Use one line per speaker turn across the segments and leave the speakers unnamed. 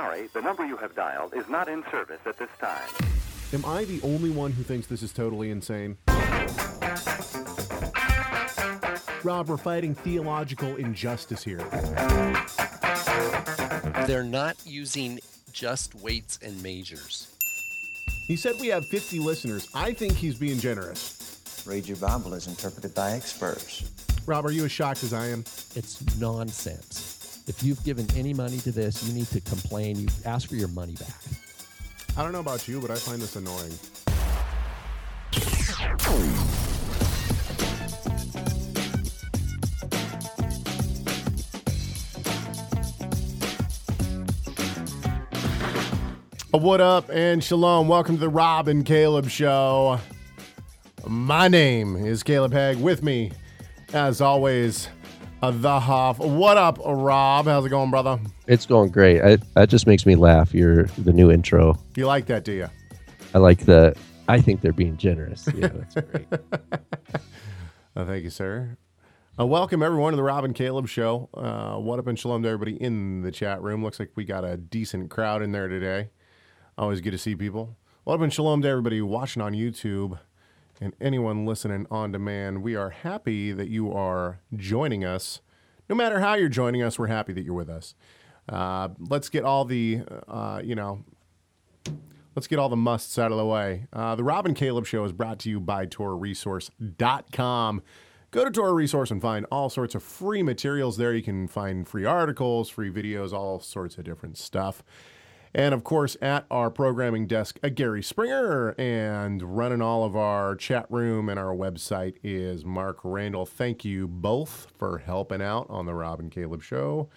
sorry, the number you have dialed is not in service at this time.
Am I the only one who thinks this is totally insane? Rob, we're fighting theological injustice here.
They're not using just weights and measures.
He said we have 50 listeners. I think he's being generous.
Read your Bible as interpreted by experts.
Rob, are you as shocked as I am?
It's nonsense. If you've given any money to this, you need to complain. You ask for your money back.
I don't know about you, but I find this annoying. What up and shalom? Welcome to the Rob and Caleb Show. My name is Caleb Hegg. With me, as always, uh, the Hoff. What up, Rob? How's it going, brother?
It's going great. I, that just makes me laugh. Your the new intro.
You like that, do you?
I like the. I think they're being generous. Yeah, that's great.
Uh, thank you, sir. Uh, welcome everyone to the Rob and Caleb Show. Uh, what up and shalom to everybody in the chat room. Looks like we got a decent crowd in there today. Always good to see people. What up and shalom to everybody watching on YouTube and anyone listening on demand. We are happy that you are joining us. No matter how you're joining us, we're happy that you're with us. Uh, let's get all the, uh, you know, let's get all the musts out of the way. Uh, the Robin Caleb Show is brought to you by TorahResource.com. Go to Torah Resource and find all sorts of free materials there. You can find free articles, free videos, all sorts of different stuff. And of course, at our programming desk, uh, Gary Springer, and running all of our chat room and our website is Mark Randall. Thank you both for helping out on the Rob and Caleb Show.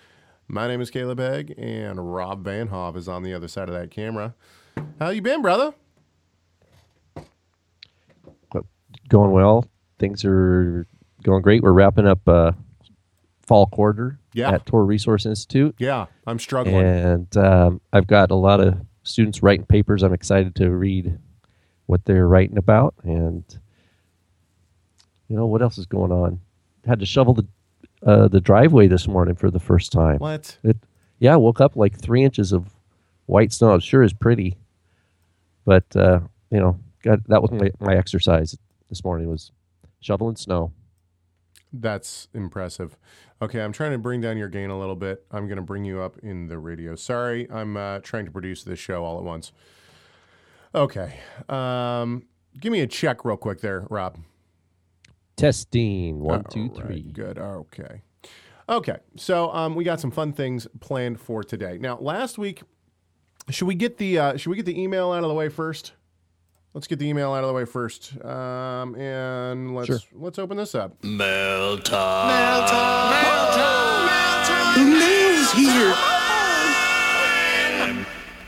My name is Caleb Hegg, and Rob Vanhoff is on the other side of that camera. How you been, brother?
going well. Things are going great. We're wrapping up uh, fall quarter
Yeah.
at Torah Resource Institute,
Yeah, I'm struggling.
and um, I've got a lot of students writing papers. I'm excited to read what they're writing about, and you know what else is going on. Had to shovel the uh, the driveway this morning for the first time.
What?
It, yeah, I woke up like three inches of white snow. It sure is pretty, but uh, you know, got, that was my, my exercise this morning was shoveling snow.
That's impressive. Okay, I'm trying to bring down your gain a little bit. I'm going to bring you up in the radio. Sorry, I'm uh, trying to produce this show all at once. Okay. Um, give me a check real quick there, Rob.
Testing one, two,
All right,
three.
Good. Okay. Okay. So um, we got some fun things planned for today. Now, last week, should we get the uh, should we get the email out of the way first? Let's get the email out of the way first, um, and let's
Sure.
let's open this up. MelTon. MelTong. The news here.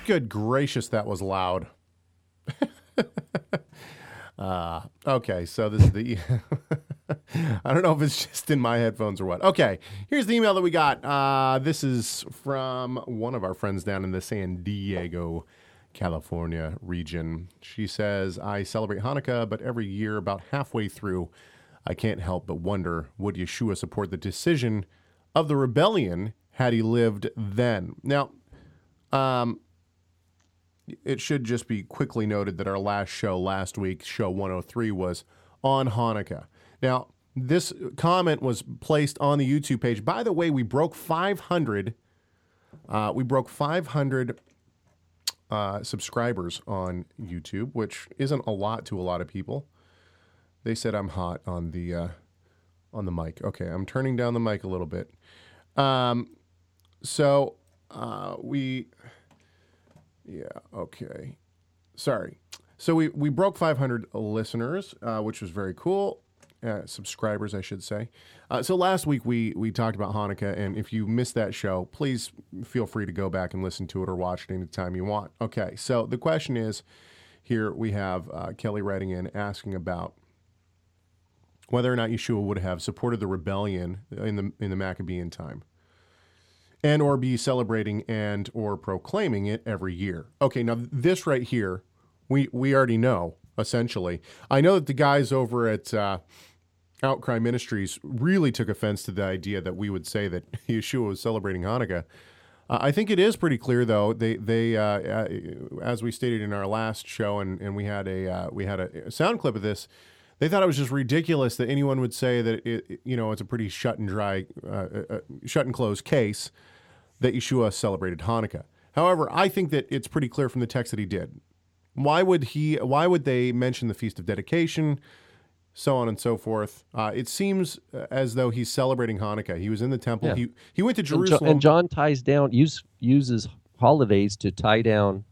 Good gracious, that was loud. uh, okay, so this is the. I don't know if it's just in my headphones or what. Okay, here's the email that we got. Uh, this is from one of our friends down in the San Diego, California region. She says, I celebrate Hanukkah, but every year, about halfway through, I can't help but wonder would Yeshua support the decision of the rebellion had he lived then? Now, um, it should just be quickly noted that our last show last week, show 103, was on Hanukkah. Now, this comment was placed on the YouTube page. By the way, we broke 500. Uh, we broke 500 uh, subscribers on YouTube, which isn't a lot to a lot of people. They said I'm hot on the uh, on the mic. Okay, I'm turning down the mic a little bit. Um, so uh, we yeah, okay. Sorry. So we, we broke 500 listeners, uh, which was very cool. Uh, subscribers, I should say. Uh, so last week we we talked about Hanukkah, and if you missed that show, please feel free to go back and listen to it or watch it anytime you want. Okay, so the question is, here we have uh, Kelly writing in asking about whether or not Yeshua would have supported the rebellion in the in the Maccabean time and or be celebrating and or proclaiming it every year. Okay, now this right here, we we already know essentially. I know that the guys over at uh, Outcry Ministries really took offense to the idea that we would say that Yeshua was celebrating Hanukkah. Uh, I think it is pretty clear, though. They they uh, uh, as we stated in our last show, and, and we had a uh, we had a sound clip of this. They thought it was just ridiculous that anyone would say that it, you know it's a pretty shut and dry, uh, uh, shut and closed case that Yeshua celebrated Hanukkah. However, I think that it's pretty clear from the text that he did. Why would he? Why would they mention the feast of dedication? So on and so forth. Uh, it seems uh, as though he's celebrating Hanukkah. He was in the temple.
Yeah.
He he went to
And, Jo-
Jerusalem.
and John ties down use uses holidays to tie down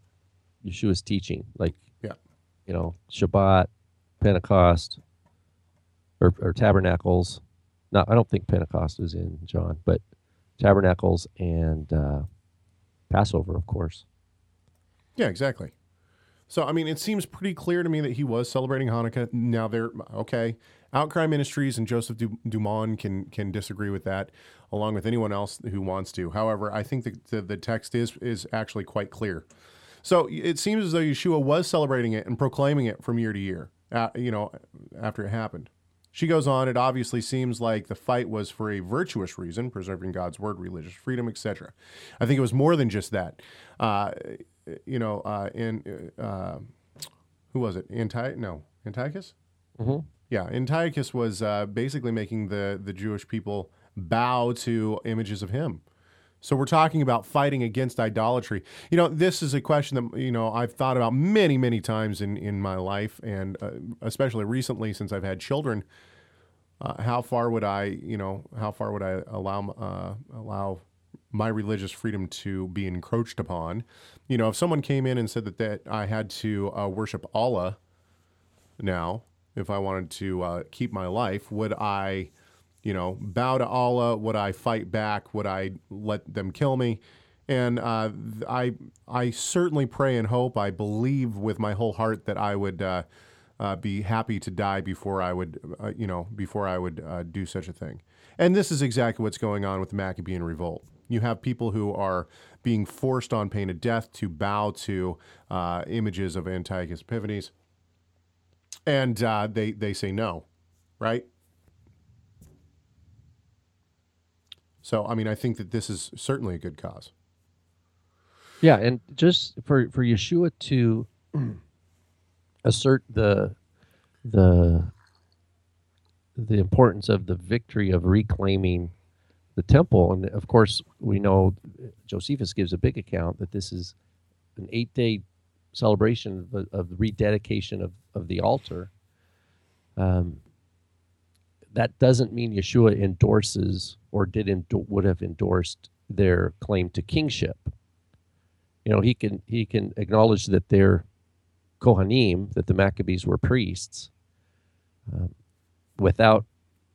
Yeshua's teaching, like
Yeah.
you know Shabbat, Pentecost, or, or Tabernacles. No, I don't think Pentecost is in John, but Tabernacles and uh, Passover, of course.
Yeah, exactly. So, I mean, it seems pretty clear to me that he was celebrating Hanukkah. Now, they're okay. Outcry Ministries and Joseph Du- Dumont can can disagree with that, along with anyone else who wants to. However, I think the, the text is is actually quite clear. So it seems as though Yeshua was celebrating it and proclaiming it from year to year. Uh, you know, after it happened. She goes on. It obviously seems like the fight was for a virtuous reason, preserving God's word, religious freedom, etc. I think it was more than just that. Uh, you know, uh, in uh, who was it? Anti? No, Antiochus.
Mhm.
Yeah, Antiochus was uh, basically making the the Jewish people bow to images of him. So we're talking about fighting against idolatry. You know, this is a question that you know I've thought about many, many times in in my life, and uh, especially recently since I've had children. Uh, how far would I, you know, how far would I allow uh, allow my religious freedom to be encroached upon? You know, if someone came in and said that that I had to uh, worship Allah now, if I wanted to uh, keep my life, would I, you know, bow to Allah? Would I fight back? Would I let them kill me? And uh, I, I certainly pray and hope. I believe with my whole heart that I would uh, uh, be happy to die before I would, uh, you know, before I would do such a thing. And this is exactly what's going on with the Maccabean revolt. You have people who are being forced on pain of death to bow to uh, images of Antiochus Epiphanes and uh, they they say no, right? So I mean, I think that this is certainly a good cause.
Yeah, and just for for Yeshua to assert the the the importance of the victory of reclaiming the temple, and of course we know Josephus gives a big account that this is an eight day celebration of, of the rededication of, of the altar. Um, that doesn't mean Yeshua endorses or did endo- would have endorsed their claim to kingship you know he can he can acknowledge that they're kohanim that the maccabees were priests um, without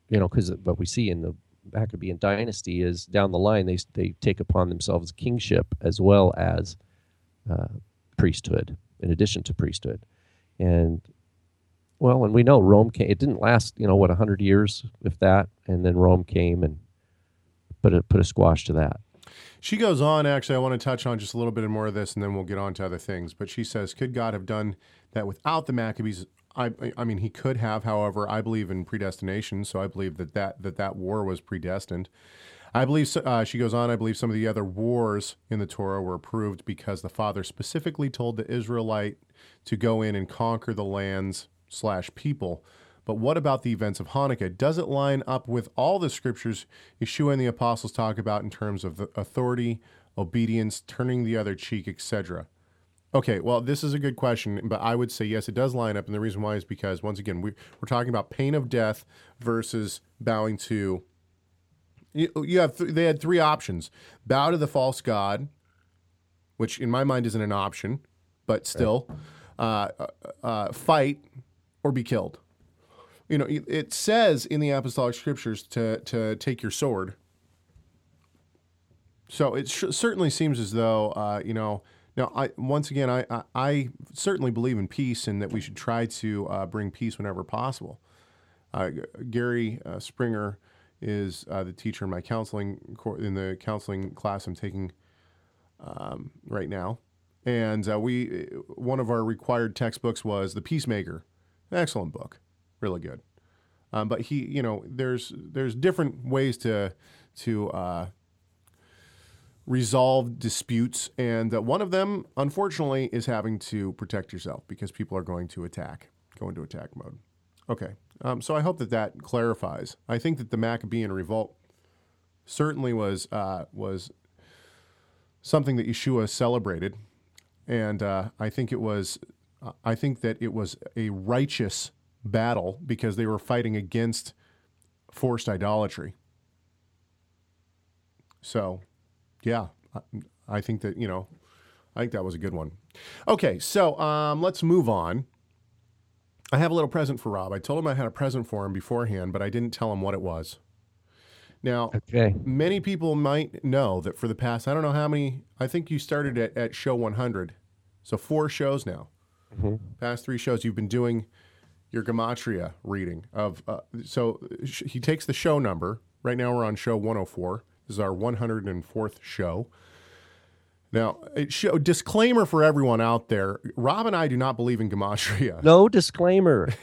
you know because what we see in the maccabean dynasty is down the line they they take upon themselves kingship as well as uh, priesthood in addition to priesthood and well and we know rome came it didn't last you know what 100 years if that and then rome came and put a put a squash to that
She goes on. Actually, I want to touch on just a little bit more of this, and then we'll get on to other things. But she says, could God have done that without the Maccabees? I, I mean, he could have. However, I believe in predestination, so I believe that that that, that war was predestined. I believe uh, she goes on. I believe some of the other wars in the Torah were approved because the Father specifically told the Israelite to go in and conquer the lands slash people. But what about the events of Hanukkah? Does it line up with all the scriptures Yeshua and the apostles talk about in terms of authority, obedience, turning the other cheek, etc.? Okay, well, this is a good question, but I would say yes, it does line up, and the reason why is because once again, we, we're talking about pain of death versus bowing to. You, you have th- they had three options: bow to the false god, which in my mind isn't an option, but still, uh, uh, uh, fight or be killed. You know, it- it says in the apostolic scriptures to to take your sword. So it sh- certainly seems as though uh, you know. Now, I once again, I, I I certainly believe in peace and that we should try to uh, bring peace whenever possible. Uh, Gary uh, Springer is uh, the teacher in my counseling cour- in the counseling class I'm taking um, right now, and uh, we one of our required textbooks was The Peacemaker, excellent book, really good. Um, but he, you know, there's there's different ways to to uh, resolve disputes, and uh, one of them, unfortunately, is having to protect yourself because people are going to attack, go into attack mode. Okay, um, so I hope that that clarifies. I think that the Maccabean revolt certainly was uh, was something that Yeshua celebrated, and uh, I think it was, I think that it was a righteous battle because they were fighting against forced idolatry. So, yeah, I, I think that you know, I think that was a good one. Okay, so um, let's move on. I have a little present for Rob. I told him I had a present for him beforehand, but I didn't tell him what it was. Now,
Okay.
many people might know that for the past, I don't know how many, I think you started at, at show 100. So four shows now. Past three shows, you've been doing your Gematria reading of, uh, so sh- he takes the show number. Right now we're on show 104. This is our 104th show. Now, it show, disclaimer for everyone out there Rob and I do not believe in Gematria.
No disclaimer.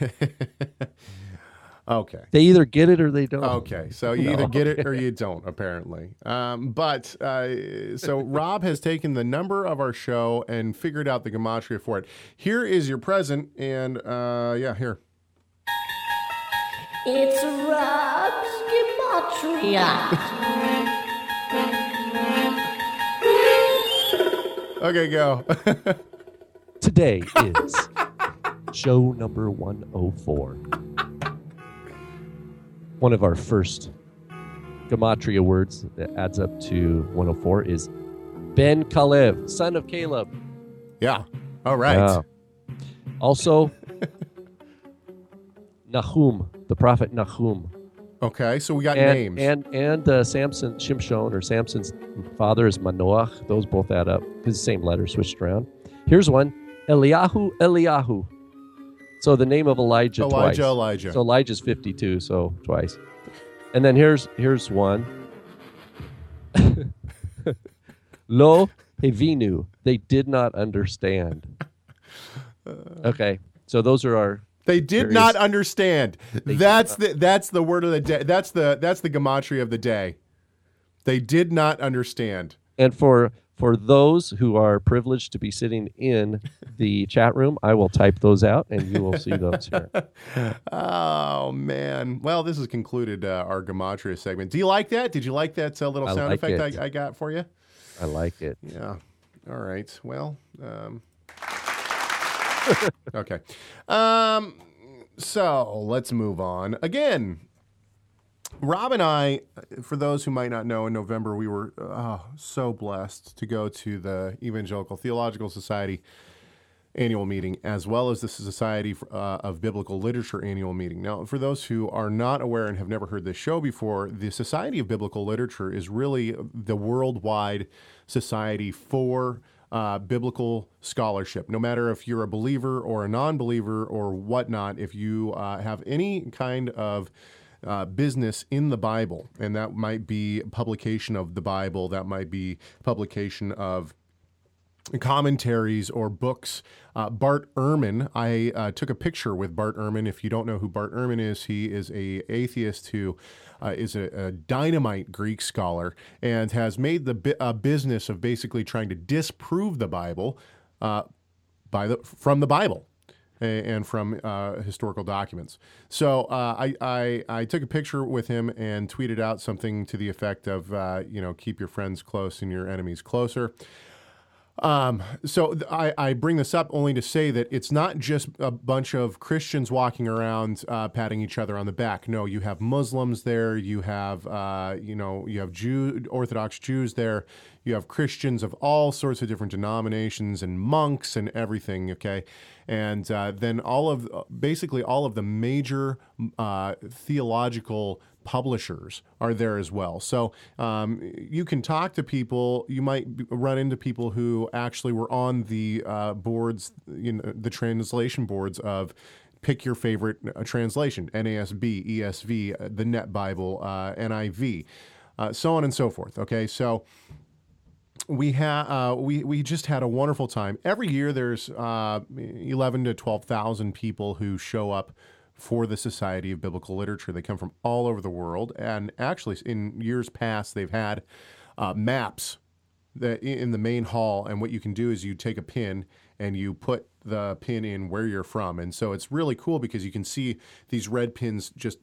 Okay.
they either get it or they don't.
Okay, so you either get it or you don't, apparently. Um, but uh, so Rob has taken the number of our show and figured out the gematria for it. Here is your present, and uh, yeah, here.
It's Rob's Gematria.
Okay, go.
Today is show number 104. One of our first Gematria words that adds up to 104 is Ben Kalev, son of Caleb.
yeah. All right.
Yeah. Also, Nahum, the prophet Nahum.
Okay, so we got
and
names.
and and uh, Samson Shimshon or Samson's father is Manoah. Those both add up because the same letter switched around. Here's one: Eliyahu, Eliyahu. So the name of Elijah
Elijah,
twice.
Elijah.
So Elijah's 52, so twice. And then here's here's one. Lo Hevinu. They did not understand. Okay, so those are our
they did
There
not understand.
did
That's the that's the word of the day. That's the that's the gematria of the day. They did not understand.
And for for those who are privileged to be sitting in the chat room, I will type those out and you will see those here.
Oh man! Well, this has concluded uh, our gematria segment. Do you like that? Did you like that uh, little
I
sound
like
effect. I, I got for you?
I like it.
Yeah. All right. Well. Um, okay. Um, so let's move on. Again, Rob and I, for those who might not know, in November we were uh, so blessed to go to the Evangelical Theological Society annual meeting, as well as the Society uh, of Biblical Literature annual meeting. Now, for those who are not aware and have never heard this show before, the Society of Biblical Literature is really the worldwide society for uh, biblical scholarship. No matter if you're a believer or a non believer or whatnot, if you uh, have any kind of uh, business in the Bible, and that might be publication of the Bible, that might be publication of commentaries or books. Uh, Bart Ehrman, I uh, took a picture with Bart Ehrman. If you don't know who Bart Ehrman is, he is a atheist who uh, is a, a dynamite Greek scholar and has made the bi- a business of basically trying to disprove the Bible uh, by the from the Bible and from uh, historical documents. So uh, I, I I took a picture with him and tweeted out something to the effect of uh, you know keep your friends close and your enemies closer. Um, so th- I, I bring this up only to say that it's not just a bunch of Christians walking around uh, patting each other on the back. No, you have Muslims there. You have uh, you know you have Jew Orthodox Jews there. You have Christians of all sorts of different denominations and monks and everything. Okay, and uh, then all of basically all of the major uh, theological publishers are there as well. So um, you can talk to people. You might run into people who actually were on the uh, boards, you know, the translation boards of. Pick your favorite uh, translation: NASB, ESV, uh, the Net Bible, uh, NIV, uh, so on and so forth. Okay, so we have uh, we we just had a wonderful time. Every year, there's uh, eleven to twelve thousand people who show up for the Society of Biblical Literature. They come from all over the world, and actually, in years past, they've had uh, maps the, in the main hall, and what you can do is you take a pin and you put the pin in where you're from, and so it's really cool because you can see these red pins just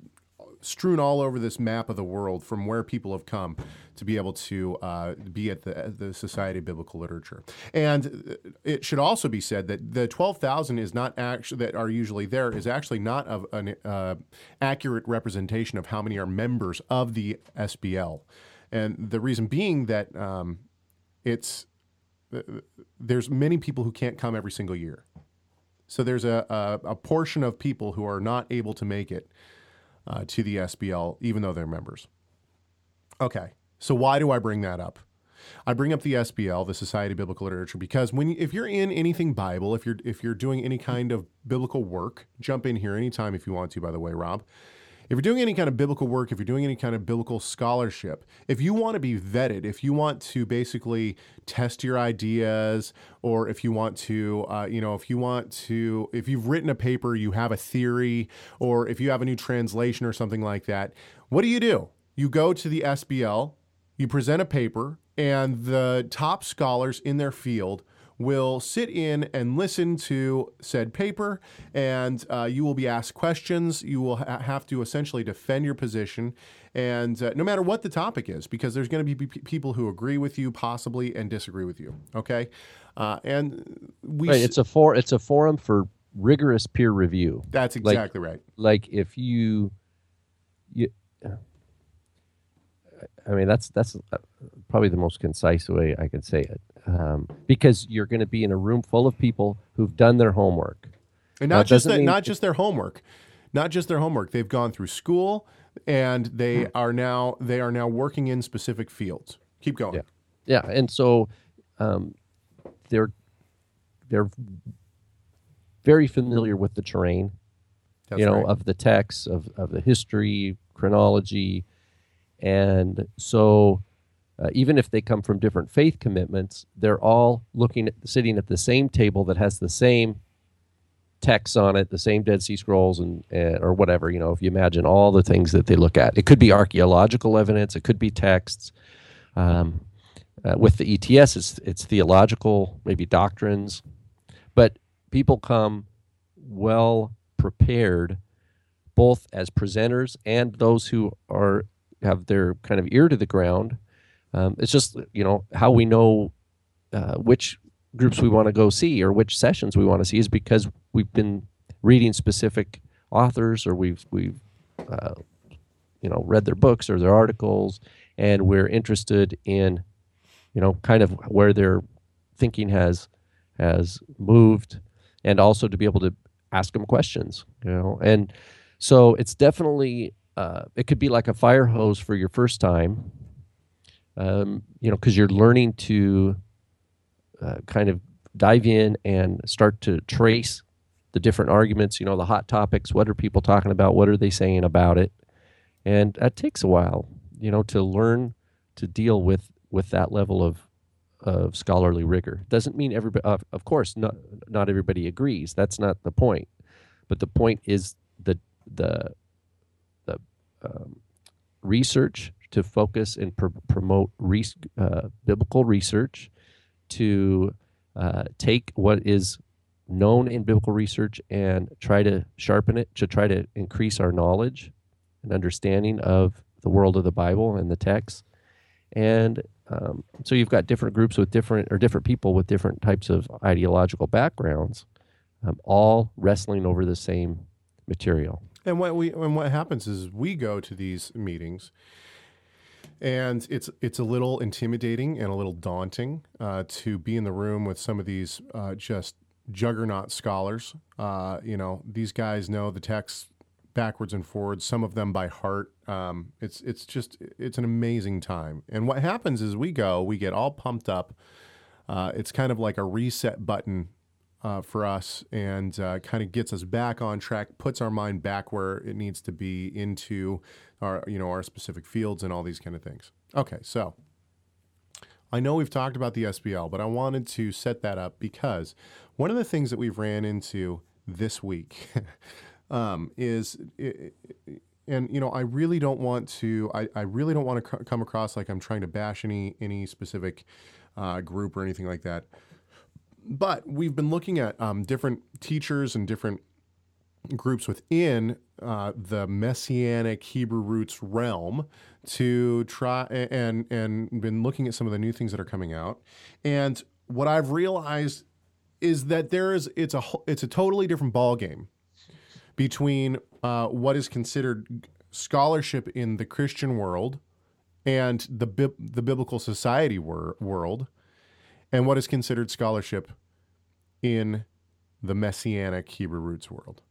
strewn all over this map of the world from where people have come to be able to uh, be at the, the Society of Biblical Literature. And it should also be said that the 12,000 is not actually that are usually there is actually not an uh, accurate representation of how many are members of the SBL. And the reason being that um, it's there's many people who can't come every single year. So there's a, a, a portion of people who are not able to make it uh, to the SBL, even though they're members. Okay, so why do I bring that up? I bring up the SBL, the Society of Biblical Literature, because when if you're in anything Bible, if you're if you're doing any kind of biblical work, jump in here anytime if you want to. By the way, Rob, if you're doing any kind of biblical work, if you're doing any kind of biblical scholarship, if you want to be vetted, if you want to basically test your ideas, or if you want to, uh, you know, if you want to, if you've written a paper, you have a theory, or if you have a new translation or something like that, what do you do? You go to the SBL, you present a paper, and the top scholars in their field will sit in and listen to said paper, and uh, you will be asked questions. You will ha- have to essentially defend your position, and uh, no matter what the topic is, because there's going to be p- people who agree with you, possibly, and disagree with you. Okay, uh, and we
Right, it's a for it's a forum for rigorous peer review.
that's
like-
exactly right.
Like if you, you, I mean that's that's uh, probably the most concise way I can say it, um, because you're going to be in a room full of people who've done their homework.
And not
it
just that,
mean-
not just their homework, not just their homework. They've gone through school, and they are now they are now working in specific fields. Keep going.
Yeah. Yeah, and so um, they're they're very familiar with the terrain,
That's
you know,
right.
of the text, of of the history, chronology, and so uh, even if they come from different faith commitments, they're all looking at sitting at the same table that has the same texts on it, the same Dead Sea Scrolls, and uh, or whatever. You know, if you imagine all the things that they look at, it could be archaeological evidence, it could be texts. Um, uh, with the ETS, it's it's theological, maybe doctrines, but people come well prepared, both as presenters and those who are have their kind of ear to the ground. Um, it's just you know how we know uh, which groups we want to go see or which sessions we want to see is because we've been reading specific authors or we've we've uh, you know read their books or their articles and we're interested in you know kind of where their thinking has has moved and also to be able to ask them questions you know? And so it's definitely uh, it could be like a fire hose for your first time um, you know because you're learning to uh, kind of dive in and start to trace the different arguments you know the hot topics what are people talking about what are they saying about it? And that takes a while you know to learn to deal with with that level of of scholarly rigor. Doesn't mean everybody of, of course not not everybody agrees. That's not the point. But the point is the the the um, research to focus and pr- promote uh, biblical research to uh, take what is known in biblical research and try to sharpen it to try to increase our knowledge and understanding of the world of the Bible and the text. And um, so you've got different groups with different or different people with different types of ideological backgrounds, um, all wrestling over the same material.
And what we and what happens is we go to these meetings, and it's it's a little intimidating and a little daunting uh, to be in the room with some of these uh, just juggernaut scholars. Uh, you know, these guys know the text backwards and forwards. Some of them by heart. Um, it's it's just it's an amazing time. And what happens is we go, we get all pumped up. Uh, it's kind of like a reset button uh, for us and uh, kind of gets us back on track, puts our mind back where it needs to be into our, you know, our specific fields and all these kind of things. Okay, so I know we've talked about the SBL, but I wanted to set that up because one of the things that we've ran into this week um, is i- i- and you know, I really don't want to. I, I really don't want to come across like I'm trying to bash any any specific uh, group or anything like that. But we've been looking at um, different teachers and different groups within uh, the messianic Hebrew roots realm to try and and been looking at some of the new things that are coming out. And what I've realized is that there is it's a it's a totally different ball game between uh, what is considered scholarship in the Christian world and the the biblical society wor- world, and what is considered scholarship in the messianic Hebrew roots world.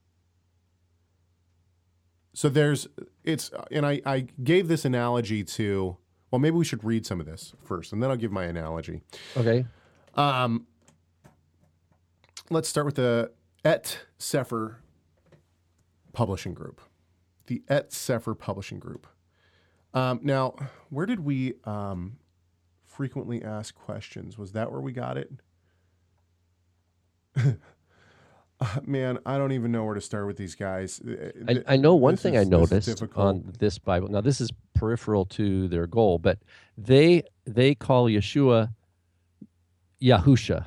So there's it's and I, I gave this analogy to well maybe we should read some of this first and then I'll give my analogy.
Okay.
Um, Let's start with the Et Cepher Publishing Group. The Et Cepher Publishing Group. Um, now, where did we um, frequently ask questions? Was that where we got it? Man, I don't even know where to start with these guys.
I, I know one
this
thing
is-
I
this
noticed
difficult.
on this Bible. Now this is peripheral to their goal, but they they call Yeshua Yahusha.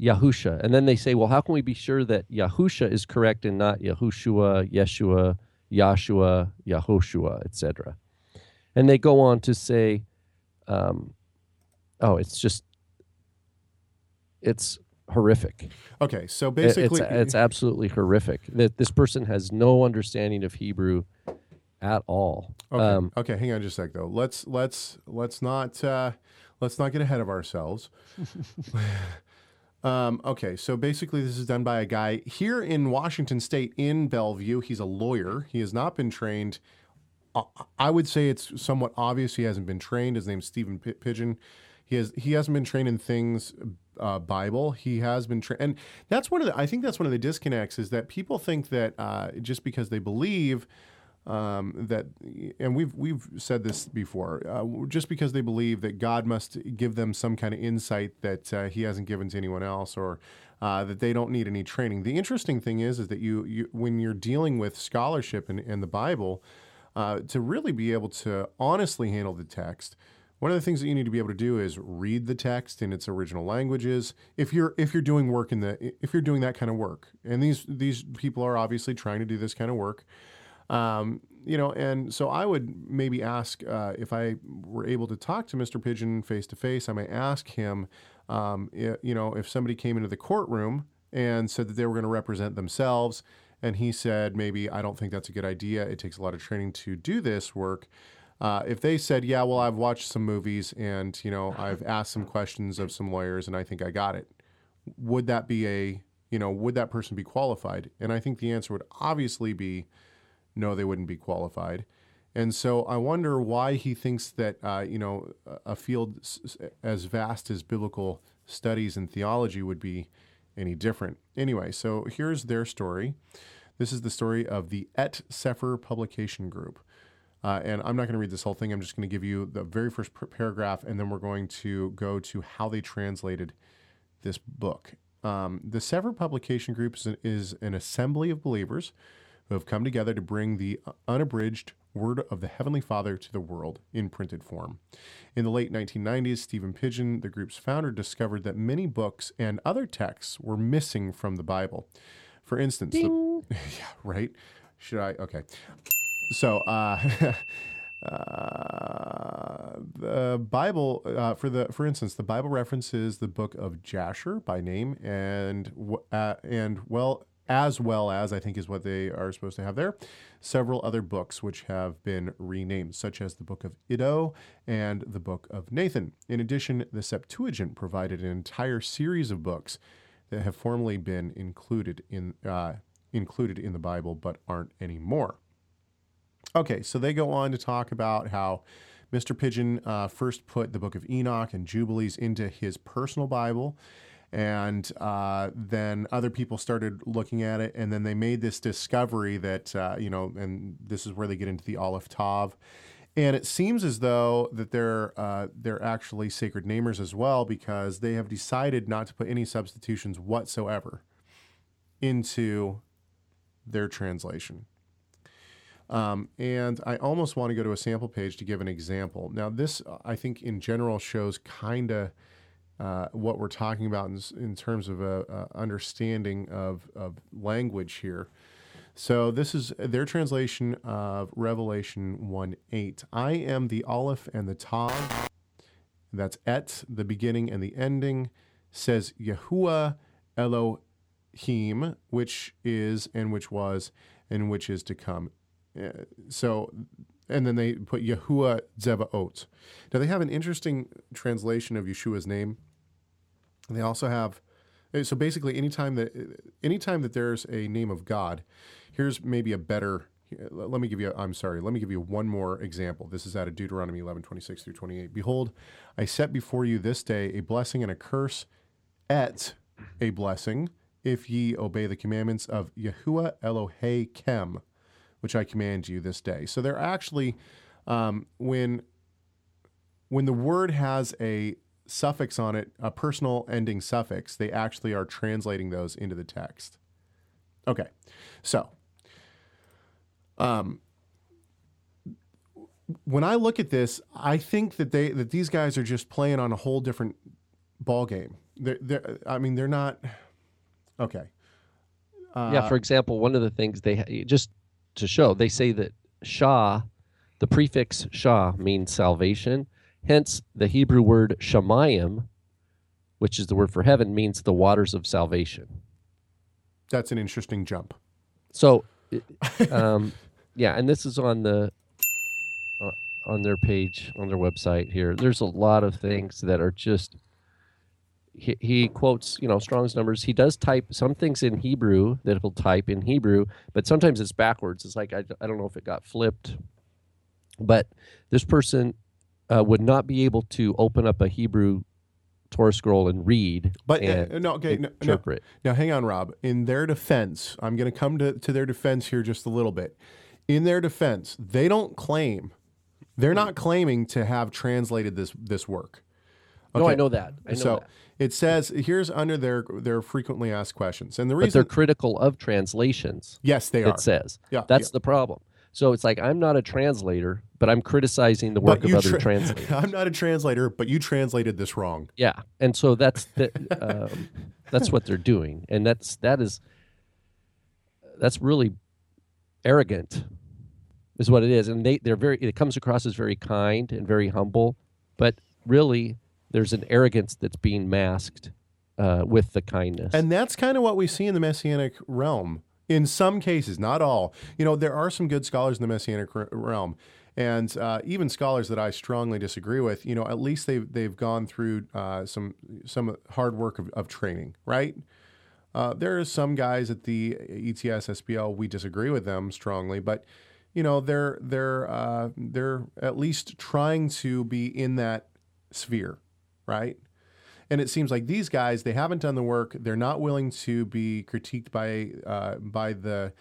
Yahusha. And then they say, well, how can we be sure that Yahusha is correct and not Yahushua, Yeshua, Yahshua, Yahoshua, etc. And they go on to say, um, oh, it's just, it's horrific.
Okay, so basically,
it's, it's absolutely horrific that this person has no understanding of Hebrew at all.
Okay.
Um,
okay, hang on just a sec though. Let's let's let's not uh, let's not get ahead of ourselves. um, okay, so basically, this is done by a guy here in Washington State in Bellevue. He's a lawyer. He has not been trained. I- would say it's somewhat obvious he hasn't been trained. His name's Stephen P- Pidgeon. He has he hasn't been trained in things uh, Bible. He has been trained, and that's one of the. I think that's one of the disconnects is that people think that uh, just because they believe um, that, and we've we've said this before, uh, just because they believe that God must give them some kind of insight that uh, He hasn't given to anyone else, or uh, that they don't need any training. The interesting thing is, is that you, you when you're dealing with scholarship and, and the Bible, uh, to really be able to honestly handle the text. One of the things that you need to be able to do is read the text in its original languages. If you're if you're doing work in the if you're doing that kind of work, and these these people are obviously trying to do this kind of work, um, you know, and so I would maybe ask uh, if I were able to talk to Mr. Pidgeon face to face. I might ask him, um, you know, if somebody came into the courtroom and said that they were going to represent themselves, and he said maybe I don't think that's a good idea. It takes a lot of training to do this work. Uh, if they said, yeah, well, I've watched some movies and you know I've asked some questions of some lawyers and I think I got it, would that be a you know would that person be qualified? And I think the answer would obviously be no, they wouldn't be qualified. And so I wonder why he thinks that uh, you know a- field as vast as biblical studies and theology would be any different. Anyway, so here's their story. This is the story of the Et Cepher Publication Group. Uh, and I'm not going to read this whole thing. I'm just going to give you the very first par- paragraph, and then we're going to go to how they translated this book. Um, the Cepher Publication Group is an, is an assembly of believers who have come together to bring the unabridged Word of the Heavenly Father to the world in printed form. In the late 1990s, Stephen Pidgeon, the group's founder, discovered that many books and other texts were missing from the Bible. For instance, the, yeah, right? Should I? Okay. So, uh, uh, the Bible, uh, for the for instance, the Bible references the book of Jasher by name, and uh, and well as well as I think is what they are supposed to have there, several other books which have been renamed, such as the book of Iddo and the book of Nathan. In addition, the Septuagint provided an entire series of books that have formerly been included in uh, included in the Bible but aren't anymore. Okay, so they go on to talk about how Mr. Pidgeon uh, first put the Book of Enoch and Jubilees into his personal Bible, and uh, then other people started looking at it, and then they made this discovery that uh, you know, and this is where they get into the Aleph Tav. And it seems as though that they're uh, they're actually sacred namers as well because they have decided not to put any substitutions whatsoever into their translation. Um, and I almost want to go to a sample page to give an example. Now, this uh, I think in general shows kind of uh, what we're talking about in, in terms of a, a understanding of, of language here. So this is their translation of Revelation 1 8. I am the Aleph and the Tav. That's et, the beginning and the ending, says Yahuwah Elohim, which is and which was and which is to come. So, and then they put Yahuwah Zevaot. Now they have an interesting translation of Yeshua's name. They also have uh, so basically anytime that anytime that there's a name of God, here's maybe a better let me give you I'm sorry, let me give you one more example. This is out of Deuteronomy 11, 26 through 28. Behold, I set before you this day a blessing and a curse, et a blessing, if ye obey the commandments of Yahuwah Elohim, which I command you this day. So they're actually um, when when the word has a suffix on it, a personal ending suffix, they actually are translating those into the text. Okay, so um, when I look at this, I think that they that these guys are just playing on a whole different ball game. They're, they're, I mean, they're not okay. Uh,
yeah, for example, one of the things they just to show they say that Shah, the prefix Shah means salvation. Hence, the Hebrew word Shemayim, which is the word for heaven, means the waters of salvation.
that's an interesting jump.
So, um, yeah, and this is on the uh, on their page on their website here. There's a lot of things that are just. He, he quotes, you know, Strong's numbers. He does type some things in Hebrew that he'll type in Hebrew, but sometimes it's backwards. It's like I, I don't know if it got flipped, but this person uh, would not be able to open up a Hebrew Torah scroll and read,
But uh, no, okay, no, no,
interpret.
Now, hang on, Rob. In their defense, I'm going to come to, to their defense here just a little bit. In their defense, they don't claim, they're not claiming to have translated this this work.
No, I know that. I know
so
that.
It says here's under their their frequently asked questions, and the
But they're critical of translations.
yes they are.
it says.
Yeah,
That's
yeah.
the problem. So it's like I'm not a translator, but I'm criticizing the work of other
tra-
translators.
I'm not a translator, but you translated this wrong.
yeah, and so that's the, um, that's what they're doing, and that's that is that's really arrogant, is what it is. And they they're very it comes across as very kind and very humble, but really there's an arrogance that's being masked uh, with the kindness.
And that's kind of what we see in the messianic realm. In some cases, not all. You know, there are some good scholars in the messianic realm, and uh, even scholars that I strongly disagree with. You know, at least they've they've gone through uh, some some hard work of, of training, right? Uh, there are some guys at the ETS SBL we disagree with them strongly, but you know they're they're uh, they're at least trying to be in that sphere, right? And it seems like these guys they haven't done the work. They're not willing to be critiqued by uh, by the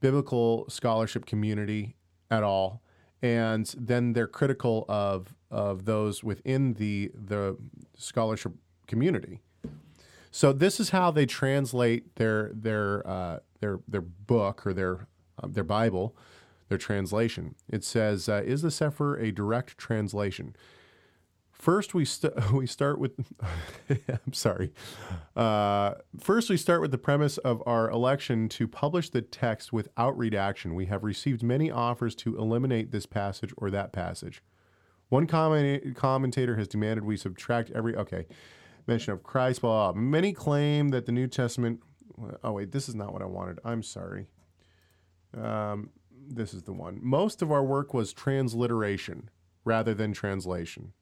biblical scholarship community at all, and then they're critical of of those within the the scholarship community. So this is how they translate their their uh, their their book or their um, their Bible, their translation. It says, uh, "Is the Cepher a direct translation?" First, we st- we start with. I'm sorry. Uh, first, we start with the premise of our election to publish the text without redaction. We have received many offers to eliminate this passage or that passage. One comment- commentator has demanded we subtract every okay mention of Christ. Blah, blah. Many claim that the New Testament. Oh wait, this is not what I wanted. I'm sorry. Um, this is the one. Most of our work was transliteration rather than translation.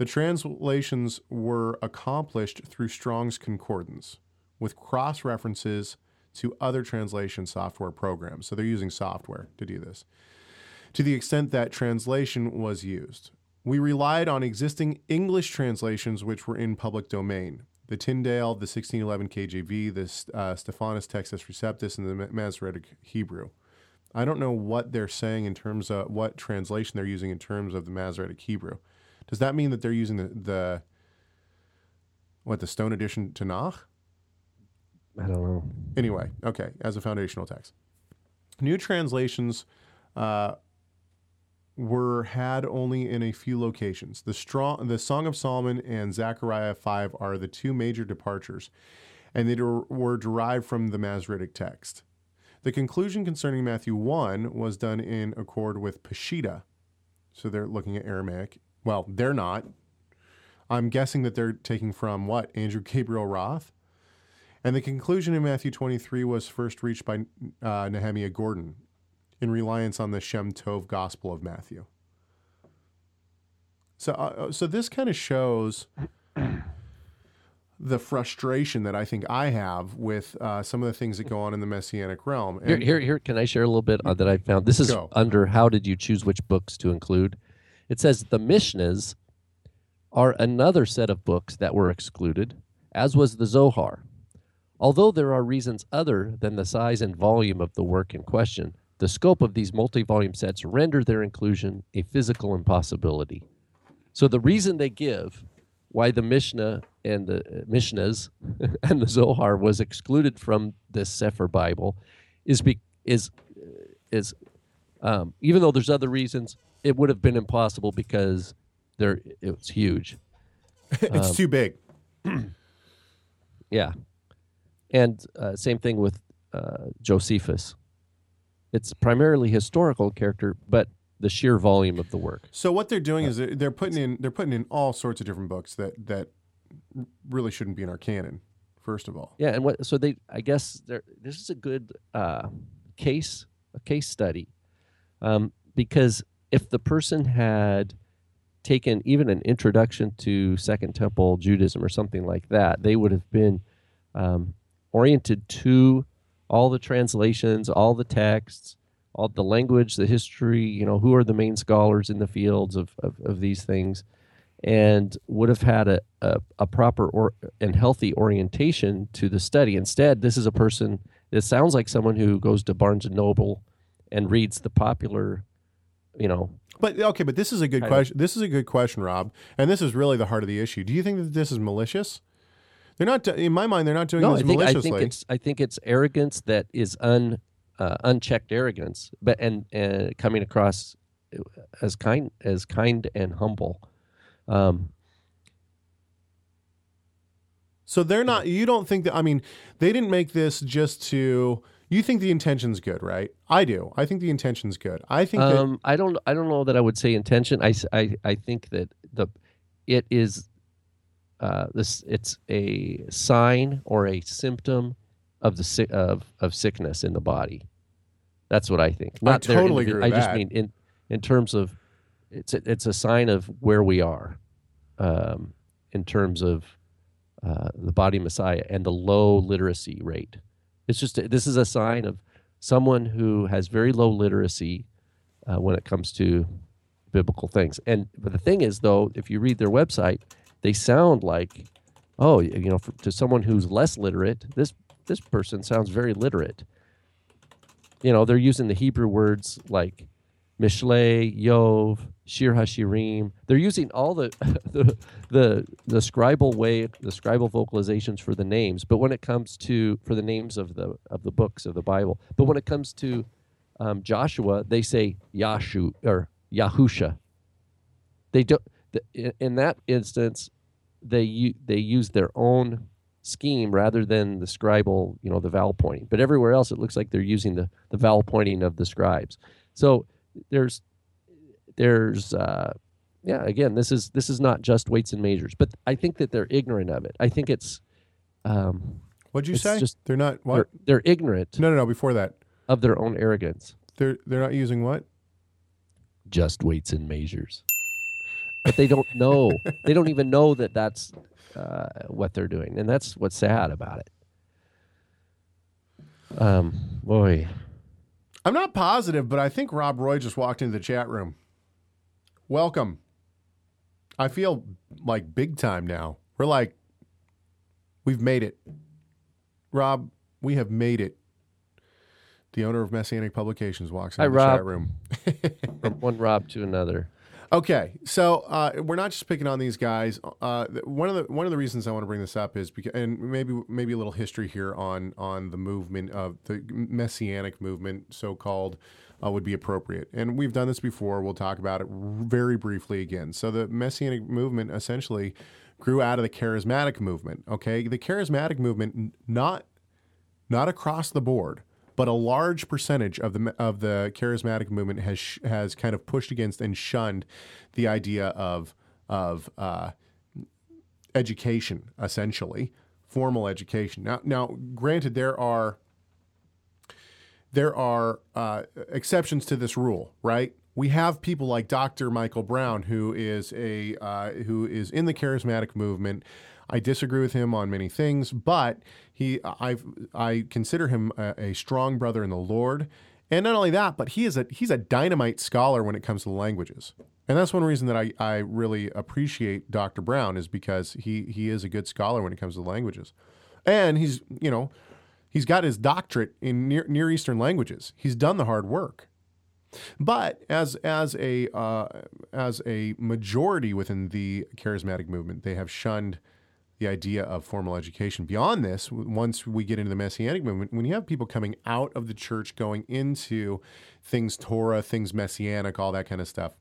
The translations were accomplished through Strong's Concordance with cross references to other translation software programs. So they're using software to do this to the extent that translation was used. We relied on existing English translations which were in public domain. The Tyndale, the 1611 KJV, the uh, Stephanus Textus Receptus, and the Masoretic Hebrew. I don't know what they're saying in terms of what translation they're using in terms of the Masoretic Hebrew. Does that mean that they're using the, the what the Stone Edition Tanakh?
I don't know.
Anyway, okay, as a foundational text. New translations uh, were had only in a few locations. The strong, the Song of Solomon and Zechariah five are the two major departures, and they der- were derived from the Masoretic text. The conclusion concerning Matthew one was done in accord with Peshitta, so they're looking at Aramaic. Well, they're not. I'm guessing that they're taking from what Andrew Gabriel Roth. And the conclusion in Matthew 23 was first reached by uh, Nehemiah Gordon in reliance on the Shem Tov Gospel of Matthew. So, uh, so this kind of shows the frustration that I think I have with uh, some of the things that go on in the messianic realm.
Here,
And-
here, here. Can I share a little bit uh, that I found? This is
Go.
under how did you choose which books to include? It says the Mishnahs are another set of books that were excluded, as was the Zohar. Although there are reasons other than the size and volume of the work in question, the scope of these multi-volume sets render their inclusion a physical impossibility. So the reason they give why the Mishnah and the uh, Mishnahs and the Zohar was excluded from this Cepher Bible is be, is is um, even though there's other reasons, it would have been impossible because there it's huge.
it's too big.
Yeah, and uh, same thing with uh, Josephus. It's primarily historical character, but the sheer volume of the work.
So what they're doing is they're, they're putting in they're putting in all sorts of different books that that really shouldn't be in our canon. First of all,
Yeah, and what? So they, I guess, there. This is a good uh, case, a case study, um, because if the person had taken even an introduction to Second Temple Judaism or something like that, they would have been um, oriented to all the translations, all the texts, all the language, the history. You know, who are the main scholars in the fields of of, of these things, and would have had a, a, a proper or and healthy orientation to the study. Instead, this is a person. It sounds like someone who goes to Barnes and Noble and reads the popular, you know,
but okay, but this is a good
of.
question. This is a good question, Rob, and this is really the heart of the issue. Do you think that this is malicious? They're not. In my mind, they're not doing
no.
this
I think I think it's I think it's arrogance that is un uh, unchecked arrogance, but and uh, coming across as kind as kind and humble. Um,
So they're not. You don't think that? I mean, they didn't make this just to. You think the intention's good, right? I do. I think the intention's good. I think that
Um, I don't. I don't know that I would say intention. I, I, I think that the it is uh, this. It's a sign or a symptom of the of of sickness in the body. That's what I think. Not their
totally
individ-
agree
I just
that.
mean in in terms of it's a, it's a sign of where we are, um, in terms of uh, the body Messiah and the low literacy rate. It's just this is a sign of someone who has very low literacy uh, when it comes to biblical things. And but the thing is, though, if you read their website, they sound like, oh, you know, for, to someone who's less literate, this this person sounds very literate. You know, they're using the Hebrew words like Mishle, Yov, Shir Hashirim. They're using all the, the the the scribal way, the scribal vocalizations for the names. But when it comes to for the names of the of the books of the Bible, but when it comes to um, Joshua, they say Yashu or Yahusha. They don't. th- in- In that instance, they they use their own scheme rather than the scribal, you know, the vowel pointing. But everywhere else, it looks like they're using the the vowel pointing of the scribes. So there's there's uh, yeah. Again, this is this is not just weights and measures, but I think that they're ignorant of it. I think it's um,
what'd you say?
just-
they're not what?
they're, they're ignorant
No, no, no. Before that,
of their own arrogance.
they're they're not using what?
just weights and measures. But they don't know. they don't even know that that's uh, what they're doing, and that's what's sad about it. Um, boy,
I'm not positive, but I think Rob Roy just walked into the chat room. Welcome. I feel like big time now. We're like, we've made it. Rob, we have made it. The owner of Messianic Publications walks
Hi,
into the
Rob.
chat room.
from one Rob to another.
Okay, so uh, we're not just picking on these guys. Uh, one of the one of the reasons I want to bring this up is because, and maybe maybe a little history here on on the movement of the messianic movement, so called, uh, would be appropriate. And we've done this before. We'll talk about it very briefly again. So the Messianic movement essentially grew out of the charismatic movement. Okay, the charismatic movement, not not across the board, but a large percentage of the of the charismatic movement has sh- has kind of pushed against and shunned the idea of of uh, education, essentially formal education. Now, now, granted, there are there are uh, exceptions to this rule, right? We have people like Dr. Michael Brown, who is a uh, who is in the charismatic movement. I disagree with him on many things, but he I I consider him a, a strong brother in the Lord. And not only that, but he is a he's a dynamite scholar when it comes to the languages. And that's one reason that I, I really appreciate Dr. Brown is because he he is a good scholar when it comes to the languages. And he's, you know, he's got his doctorate in near, near Eastern languages. He's done the hard work. But as as a uh, as a majority within the charismatic movement, they have shunned the idea of formal education. Beyond this, once we get into the messianic movement, when you have people coming out of the church, going into things Torah, things messianic, all that kind of stuff,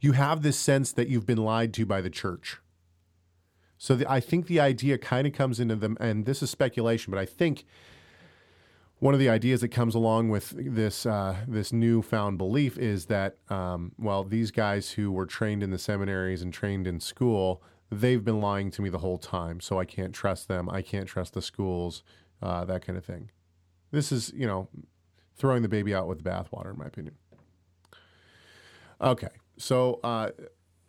you have this sense that you've been lied to by the church. So the, I think the idea kind of comes into them, and this is speculation, but I think one of the ideas that comes along with this uh, this newfound belief is that um, well, these guys who were trained in the seminaries and trained in school, they've been lying to me the whole time, so I can't trust them. I can't trust the schools, uh, that kind of thing. This is you know throwing the baby out with the bathwater, in my opinion. Okay, so uh,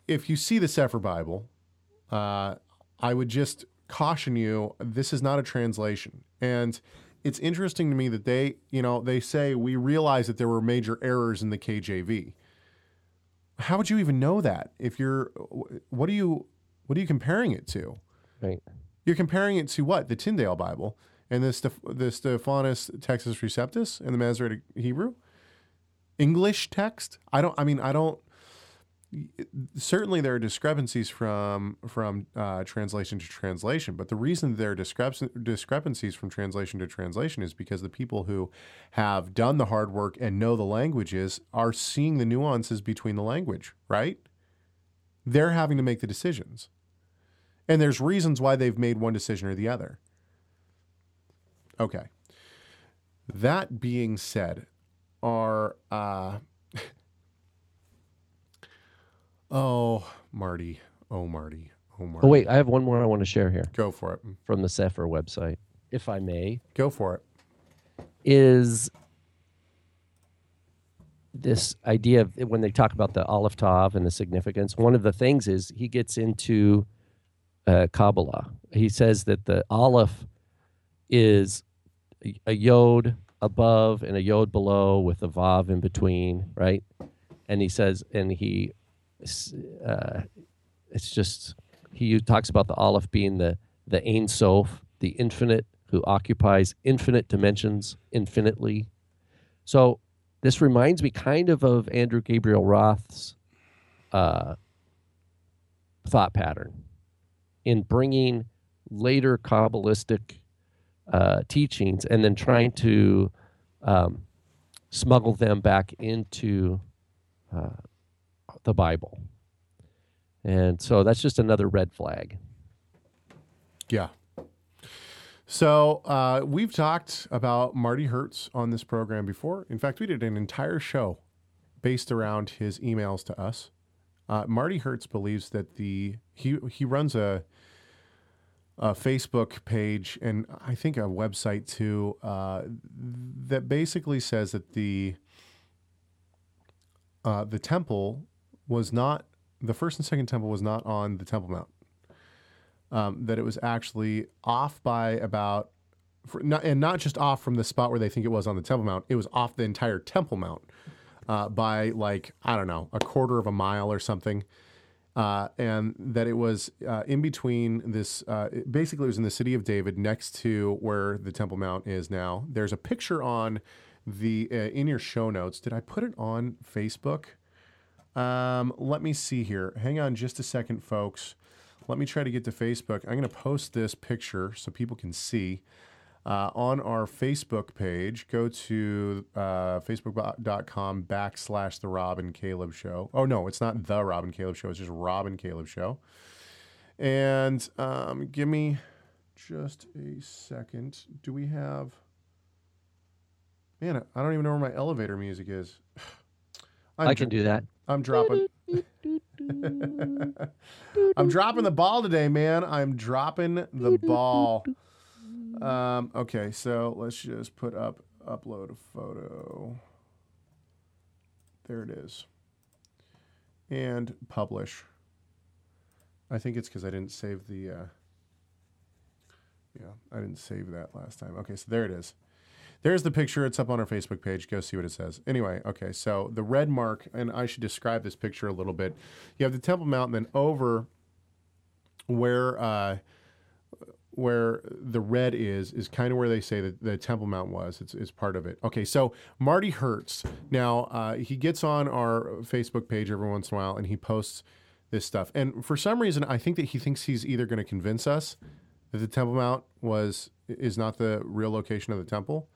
if you see the Cepher Bible, uh, I would just caution you: this is not a translation, and it's interesting to me that they, you know, they say we realize that there were major errors in the KJV. How would you even know that if you're? What do you? What are you comparing it to?
Right.
You're comparing it to what? The Tyndale Bible and the Steph- the Stephanus Textus Receptus and the Masoretic Hebrew English text. I don't. I mean, I don't. Certainly, there are discrepancies from from uh, translation to translation, but the reason there are discrep- discrepancies from translation to translation is because the people who have done the hard work and know the languages are seeing the nuances between the language. Right? They're having to make the decisions. And there's reasons why they've made one decision or the other. Okay. That being said, are uh Oh, Marty. Oh, Marty. Oh, Marty.
Oh wait, I have one more I want to share here
Go for it.
from the Cepher website, if I may.
Go for it.
is this idea of when they talk about the Aleph Tav and the significance. One of the things is he gets into uh, Kabbalah. He says that the Aleph is a, yod above and a yod below with a vav in between, right? And he says, and he, uh, it's just he talks about the Aleph being the the Ein Sof, the infinite who occupies infinite dimensions infinitely. So this reminds me kind of of Andrew Gabriel Roth's uh, thought pattern in bringing later Kabbalistic uh, teachings and then trying to um, smuggle them back into uh, the Bible. And so that's just another red flag.
Yeah. So uh, we've talked about Marty Hertz on this program before. In fact, we did an entire show based around his emails to us. Uh, Marty Hertz believes that the he he runs a a Facebook page and I think a website too uh, that basically says that the uh, the temple was not the first and second temple was not on the Temple Mount um, that it was actually off by about, not, and not just off from the spot where they think it was on the Temple Mount. It was off the entire Temple Mount uh, by like I don't know a quarter of a mile or something, uh, and that it was uh, in between this. Uh, basically, it was in the city of David, next to where the Temple Mount is now. There's a picture on the uh, in your show notes. Did I put it on Facebook? Um, let me see here. Hang on just a second, folks. Let me try to get to Facebook. I'm going to post this picture so people can see. Uh, on our Facebook page. Go to uh, facebook.com backslash the Rob and Caleb Show. Oh, no, it's not the Robin Caleb Show. It's just Robin Caleb Show. And um, give me just a second. Do we have. Man, I don't even know where my elevator music is. I'm
I can do that.
I'm dropping. I'm dropping the ball today, man. I'm dropping the ball. Um, okay, so let's just put up upload a photo. There it is. And publish. I think it's because I didn't save the. Uh, yeah, I didn't save that last time. Okay, so there it is. There's the picture. It's up on our Facebook page. Go see what it says. Anyway, okay, so the red mark, and I should describe this picture a little bit. You have the Temple Mount, then over where uh, where the red is is kind of where they say that the Temple Mount was. It's, it's part of it. Okay, so Marty Hertz. Now uh, he gets on our Facebook page every once in a while, and he posts this stuff. And for some reason, I think that he thinks he's either going to convince us that the Temple Mount was is not the real location of the temple,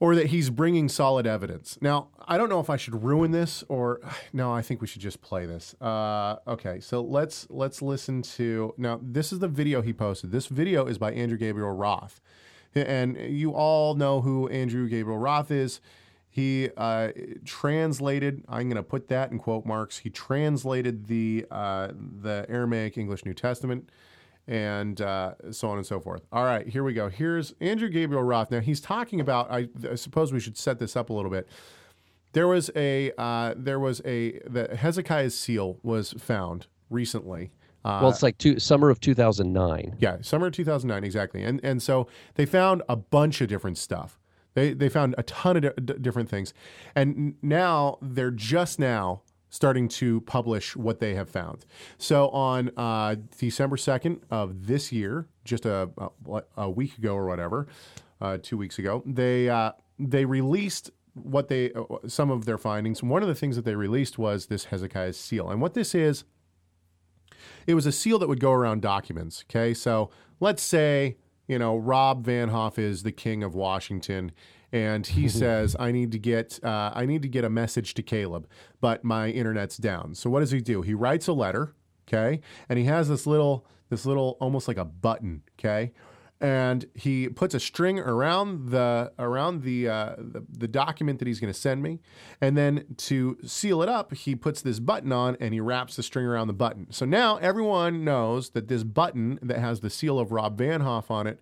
or that he's bringing solid evidence. Now, I don't know if I should ruin this or no. I think we should just play this. Uh, okay, so let's let's listen to now. This is the video he posted. This video is by Andrew Gabriel Roth, and you all know who Andrew Gabriel Roth is. He uh, translated. I'm going to put that in quote marks. He translated the uh, the Aramaic English New Testament and uh, so on and so forth. All right, here we go. Here's Andrew Gabriel Roth. Now he's talking about. I, I suppose we should set this up a little bit. There was a uh, there was a the Hezekiah's seal was found recently. Uh,
well, it's like two, summer of 2009.
yeah, summer of 2009 exactly, and and so they found a bunch of different stuff. They they found a ton of di- di- different things, and now they're just now starting to publish what they have found. So on uh, December 2nd of this year, just a, a, a week ago or whatever, uh, two weeks ago, they uh, they released what they uh, some of their findings. One of the things that they released was this Hezekiah's seal, and what this is. It was a seal that would go around documents. Okay, so let's say you know Rob Vanhoff is the king of Washington, and he says I need to get uh, I need to get a message to Caleb, but my internet's down. So what does he do? He writes a letter, okay, and he has this little this little almost like a button, okay, and he puts a string around the around the uh, the, the document that he's going to send me, and then to seal it up, he puts this button on and he wraps the string around the button. So now everyone knows that this button that has the seal of Rob Vanhoff on it.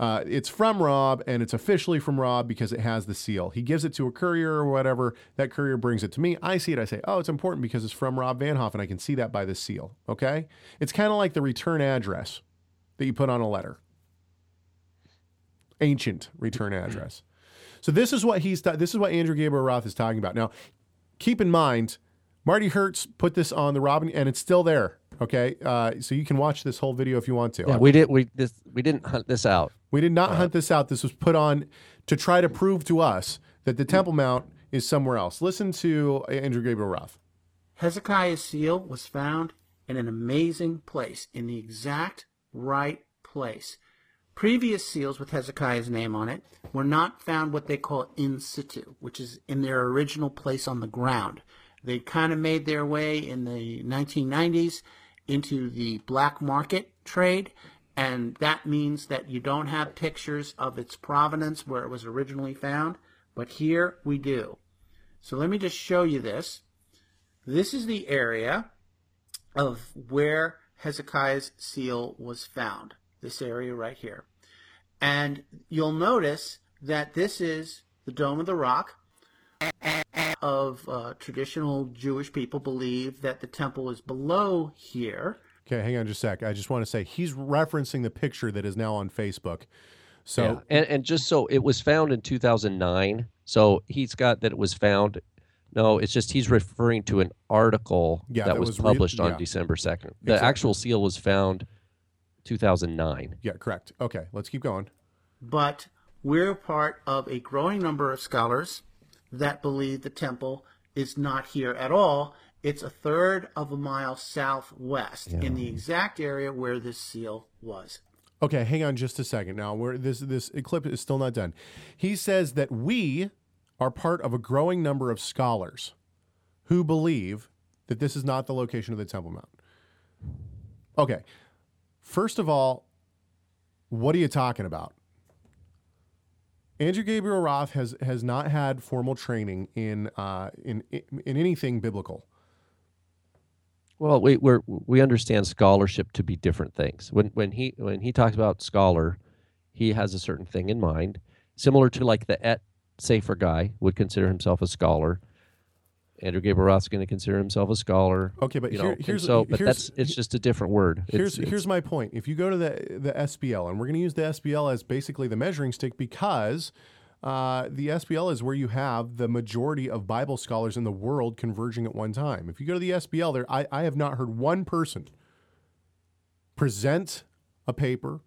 Uh, it's from Rob, and it's officially from Rob because it has the seal. He gives it to a courier or whatever. That courier brings it to me. I see it. I say, "Oh, it's important because it's from Rob Vanhoff, and I can see that by the seal." Okay, it's kind of like the return address that you put on a letter ancient return address. So this is what he's this is what Andrew Gabriel Roth is talking about. Now, keep in mind, Marty Hertz put this on the Robin, and it's still there. Okay, uh, so you can watch this whole video if you want to.
Yeah, we did. We this we didn't hunt this out.
We did not hunt this out. This was put on to try to prove to us that the Temple Mount is somewhere else. Listen to Andrew Gabriel Roth.
Hezekiah's seal was found in an amazing place, in the exact right place. Previous seals with Hezekiah's name on it were not found what they call in situ, which is in their original place on the ground. They kind of made their way in the 1990s into the black market trade, and that means that you don't have pictures of its provenance where it was originally found, but here we do. So let me just show you this. This is the area of where Hezekiah's seal was found. This area right here. And you'll notice that this is the Dome of the Rock. Of uh, traditional Jewish people believe that the temple is below here.
Okay, hang on just a sec. I just want to say he's referencing the picture that is now on Facebook. So
Yeah. And and just so it was found in 2009. So he's got that it was found. No, it's just he's referring to an article
Yeah,
that,
that
was,
was re-
published on
yeah.
December 2nd. The
Exactly.
actual seal was found 2009.
yeah, correct. Okay, let's keep going.
but we're part of a growing number of scholars that believe the temple is not here at all. It's a third of a mile southwest in the exact area where this seal was.
Okay, hang on just a second. Now, we're, this this clip is still not done. He says that we are part of a growing number of scholars who believe that this is not the location of the Temple Mount. Okay, first of all, what are you talking about? Andrew Gabriel Roth has has not had formal training in uh, in in anything biblical.
Well, we we we understand scholarship to be different things. When when he when he talks about scholar, he has a certain thing in mind, similar to like the et Cepher guy would consider himself a scholar. Andrew Gabriel Roth's going to consider himself a scholar.
Okay, but
you
here-
and
here's-
so, but
here's-
that's it's just a different word. It's-
Here's
it's-
here's my point. If you go to the the SBL, and we're going to use the SBL as basically the measuring stick because uh, the SBL is where you have the majority of Bible scholars in the world converging at one time. If you go to the SBL, there I, I have not heard one person present a paper,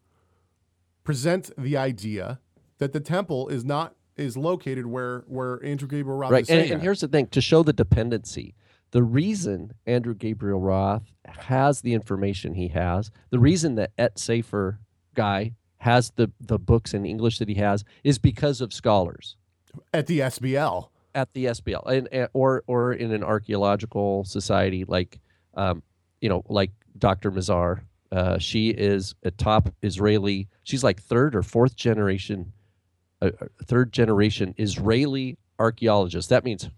present the idea that the temple is not is located where where Andrew Gabriel Roth
right
is
and, and here's the thing to show the dependency the reason andrew gabriel roth has the information he has the reason that et Cepher guy has the the books in english that he has is because of scholars
at the SBL.
at the SBL and, and- or or in an archaeological society like um, you know like Dr. Mazar. Uh, she is a top Israeli. She's like third or fourth generation, uh, third generation Israeli archaeologist. That means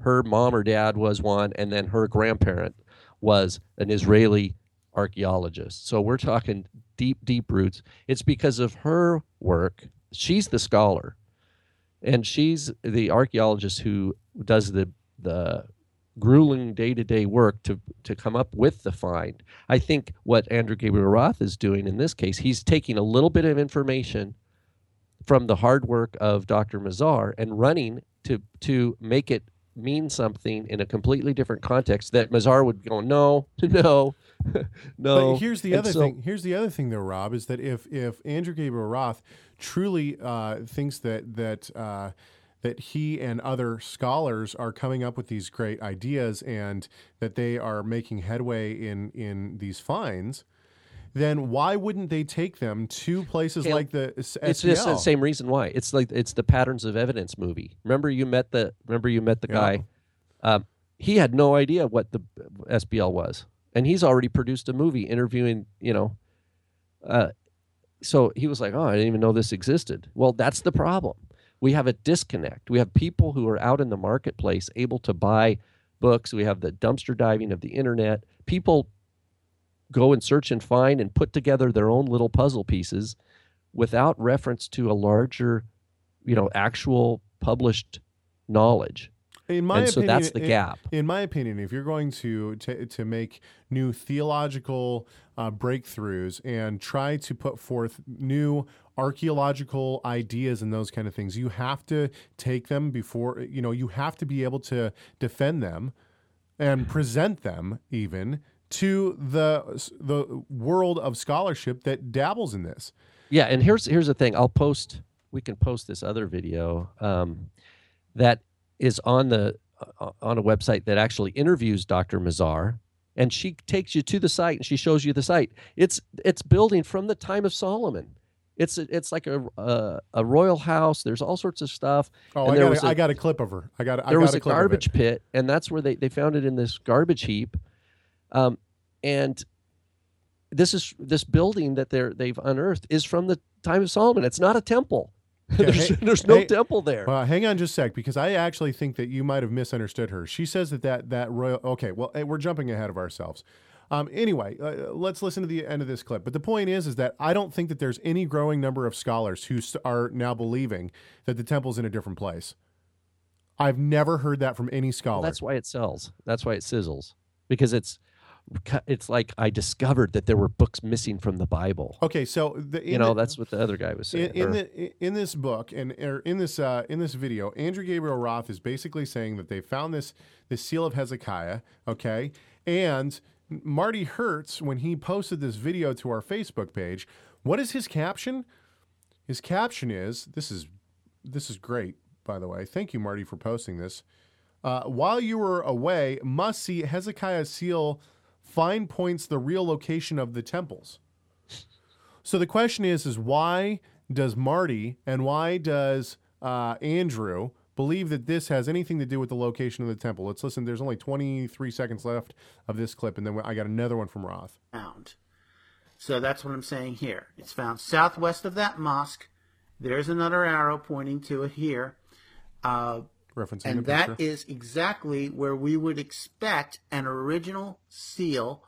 her mom or dad was one, and then her grandparent was an Israeli archaeologist. So we're talking deep, deep roots. It's because of her work. She's the scholar and she's the archaeologist who does the the grueling day-to-day work to to come up with the find. I think what Andrew Gabriel Roth is doing in this case, he's taking a little bit of information from the hard work of Dr. Mazar and running to to make it mean something in a completely different context that Mazar would go no no no
But here's the
And
other
so-
thing. Here's the other thing, though, Rob, is that if if Andrew Gabriel Roth truly uh, thinks that that uh, that he and other scholars are coming up with these great ideas and that they are making headway in in these finds, then why wouldn't they take them to places
Caleb,
like the S-
it's just the same reason why. It's like it's the patterns of evidence movie. Remember you met the remember you met the
Yeah.
guy? Um, he had no idea what the sbl was. And he's already produced a movie interviewing you know uh, so he was like oh i didn't even know this existed. Well that's the problem. We have a disconnect. We have people who are out in the marketplace able to buy books. We have the dumpster diving of the internet. People go and search and find and put together their own little puzzle pieces without reference to a larger, you know, actual published knowledge.
In my
and so
opinion,
that's the
in-
gap.
In my opinion, if you're going to to, to make new theological uh, breakthroughs and try to put forth new archaeological ideas and those kind of things, you have to take them before you know. You have to be able to defend them and present them even to the the world of scholarship that dabbles in this.
Yeah, and here's here's the thing. I'll post. We can post this other video um, that is on the uh, on a website that actually interviews Dr. Mazar, and she takes you to the site and she shows you the site. It's it's building from the time of Solomon. It's it's like a a, a royal house. There's all sorts of stuff.
Oh,
and
I
there
got
was
a,
a-
I got a clip of her. I got I
there
got
was
a
garbage pit, and that's where they, they found it in this garbage heap. Um, and this is this building that they're they've unearthed is from the time of Solomon. It's not a temple. there's,
hey-
there's no
hey,
temple there.
Well, hang on just a sec because I actually think that you might have misunderstood her. She says that that, that royal. Okay, well, eh, we're jumping ahead of ourselves. Um, anyway, uh, let's listen to the end of this clip. But the point is, is that I don't think that there's any growing number of scholars who are now believing that the temple's in a different place. I've never heard that from any scholar.
Well, that's why it sells. That's why it sizzles because it's it's like I discovered that there were books missing from the Bible.
okay, so the,
you know,
the-
that's what the other guy was saying.
in, in the in this book and or in this uh, in this video, Andrew Gabriel Roth is basically saying that they found this this seal of Hezekiah, okay, and Marty Hertz when he posted this video to our Facebook page, what is his caption? His caption is this is this is great by the way. Thank you, Marty, for posting this. Uh, while you were away, must see Hezekiah's seal find points the real location of the temples. So the question is, is why does Marty and why does uh, Andrew believe that this has anything to do with the location of the temple? Let's listen. There's only 23 seconds left of this clip, and then I got another one from Roth.
found. So that's what I'm saying here. It's found southwest of that mosque. There's another arrow pointing to it here. Uh,
Referencing
and that
picture.
is exactly where we would expect an original seal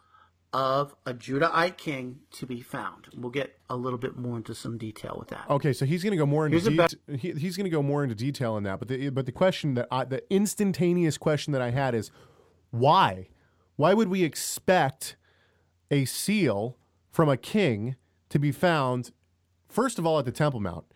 of a Judahite king to be found. We'll get a little bit more into some detail with that.
Okay, so he's going to go more into
Here's a
he, he's going to go more into detail on that. But the but the question that I, the instantaneous question that I had is why? Why would we expect a seal from a king to be found first of all at the Temple Mount?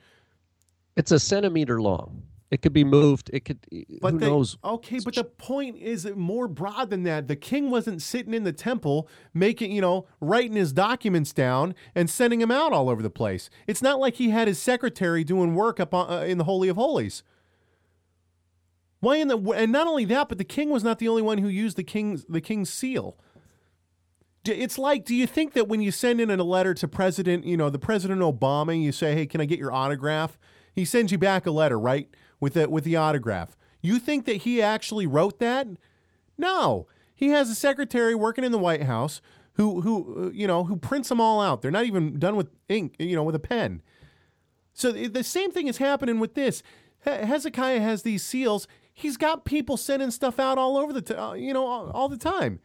It's a centimeter long. It could be moved. It could.
But
who
they-
knows?
Okay, but the point is more broad than that. The king wasn't sitting in the temple making, you know, writing his documents down and sending them out all over the place. It's not like he had his secretary doing work up on, uh, in the Holy of Holies. Why in the and not only that, but the king was not the only one who used the king's the king's seal. It's like, do you think that when you send in a letter to President, you know, the President Obama, you say, "Hey, can I get your autograph?" He sends you back a letter, right, with the with the autograph. You think that he actually wrote that? No, he has a secretary working in the White House who who uh, you know who prints them all out. They're not even done with ink, you know, with a pen. So the same thing is happening with this. Hezekiah has these seals. He's got people sending stuff out all over the, t- uh, you know, all, all the time.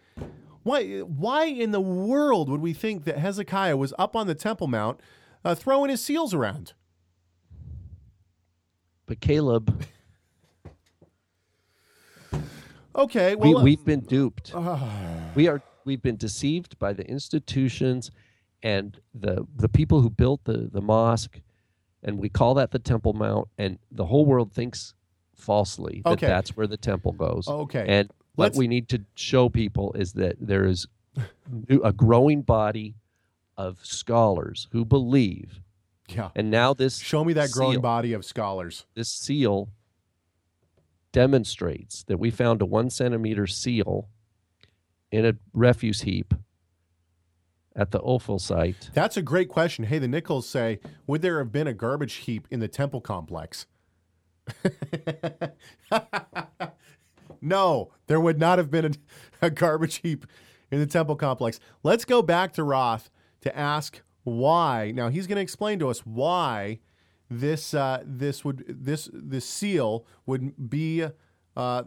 Why? Why in the world would we think that Hezekiah was up on the Temple Mount, uh, throwing his seals around?
But Caleb,
Okay, well,
we,
uh,
we've been duped. we are. We've been deceived by the institutions and the the people who built the the mosque, and we call that the Temple Mount, and the whole world thinks falsely that
Okay.
that's where the temple goes.
Okay.
and what
Let's-
we need to show people is that there is a growing body of scholars who believe,
yeah.
and now this
Show me that growing
seal-
body of scholars.
this seal demonstrates that we found a one centimeter seal in a refuse heap at the Ophel site.
That's a great question. Hey, the Nichols say, would there have been a garbage heap in the temple complex? no, there would not have been a, a garbage heap in the temple complex. Let's go back to Roth to ask why. Now he's going to explain to us why this uh, this would this this seal would be uh,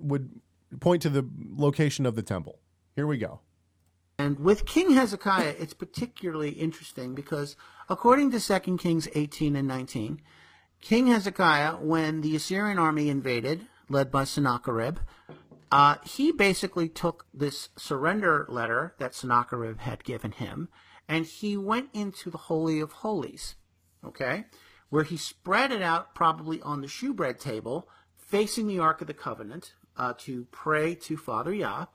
would point to the location of the temple. Here we go.
And with King Hezekiah, it's particularly interesting because according to 2 Kings 18 and 19, King Hezekiah, when the Assyrian army invaded, led by Sennacherib, uh, he basically took this surrender letter that Sennacherib had given him, and he went into the Holy of Holies, okay, where he spread it out probably on the shewbread table, facing the Ark of the Covenant, uh, to pray to Father Yah,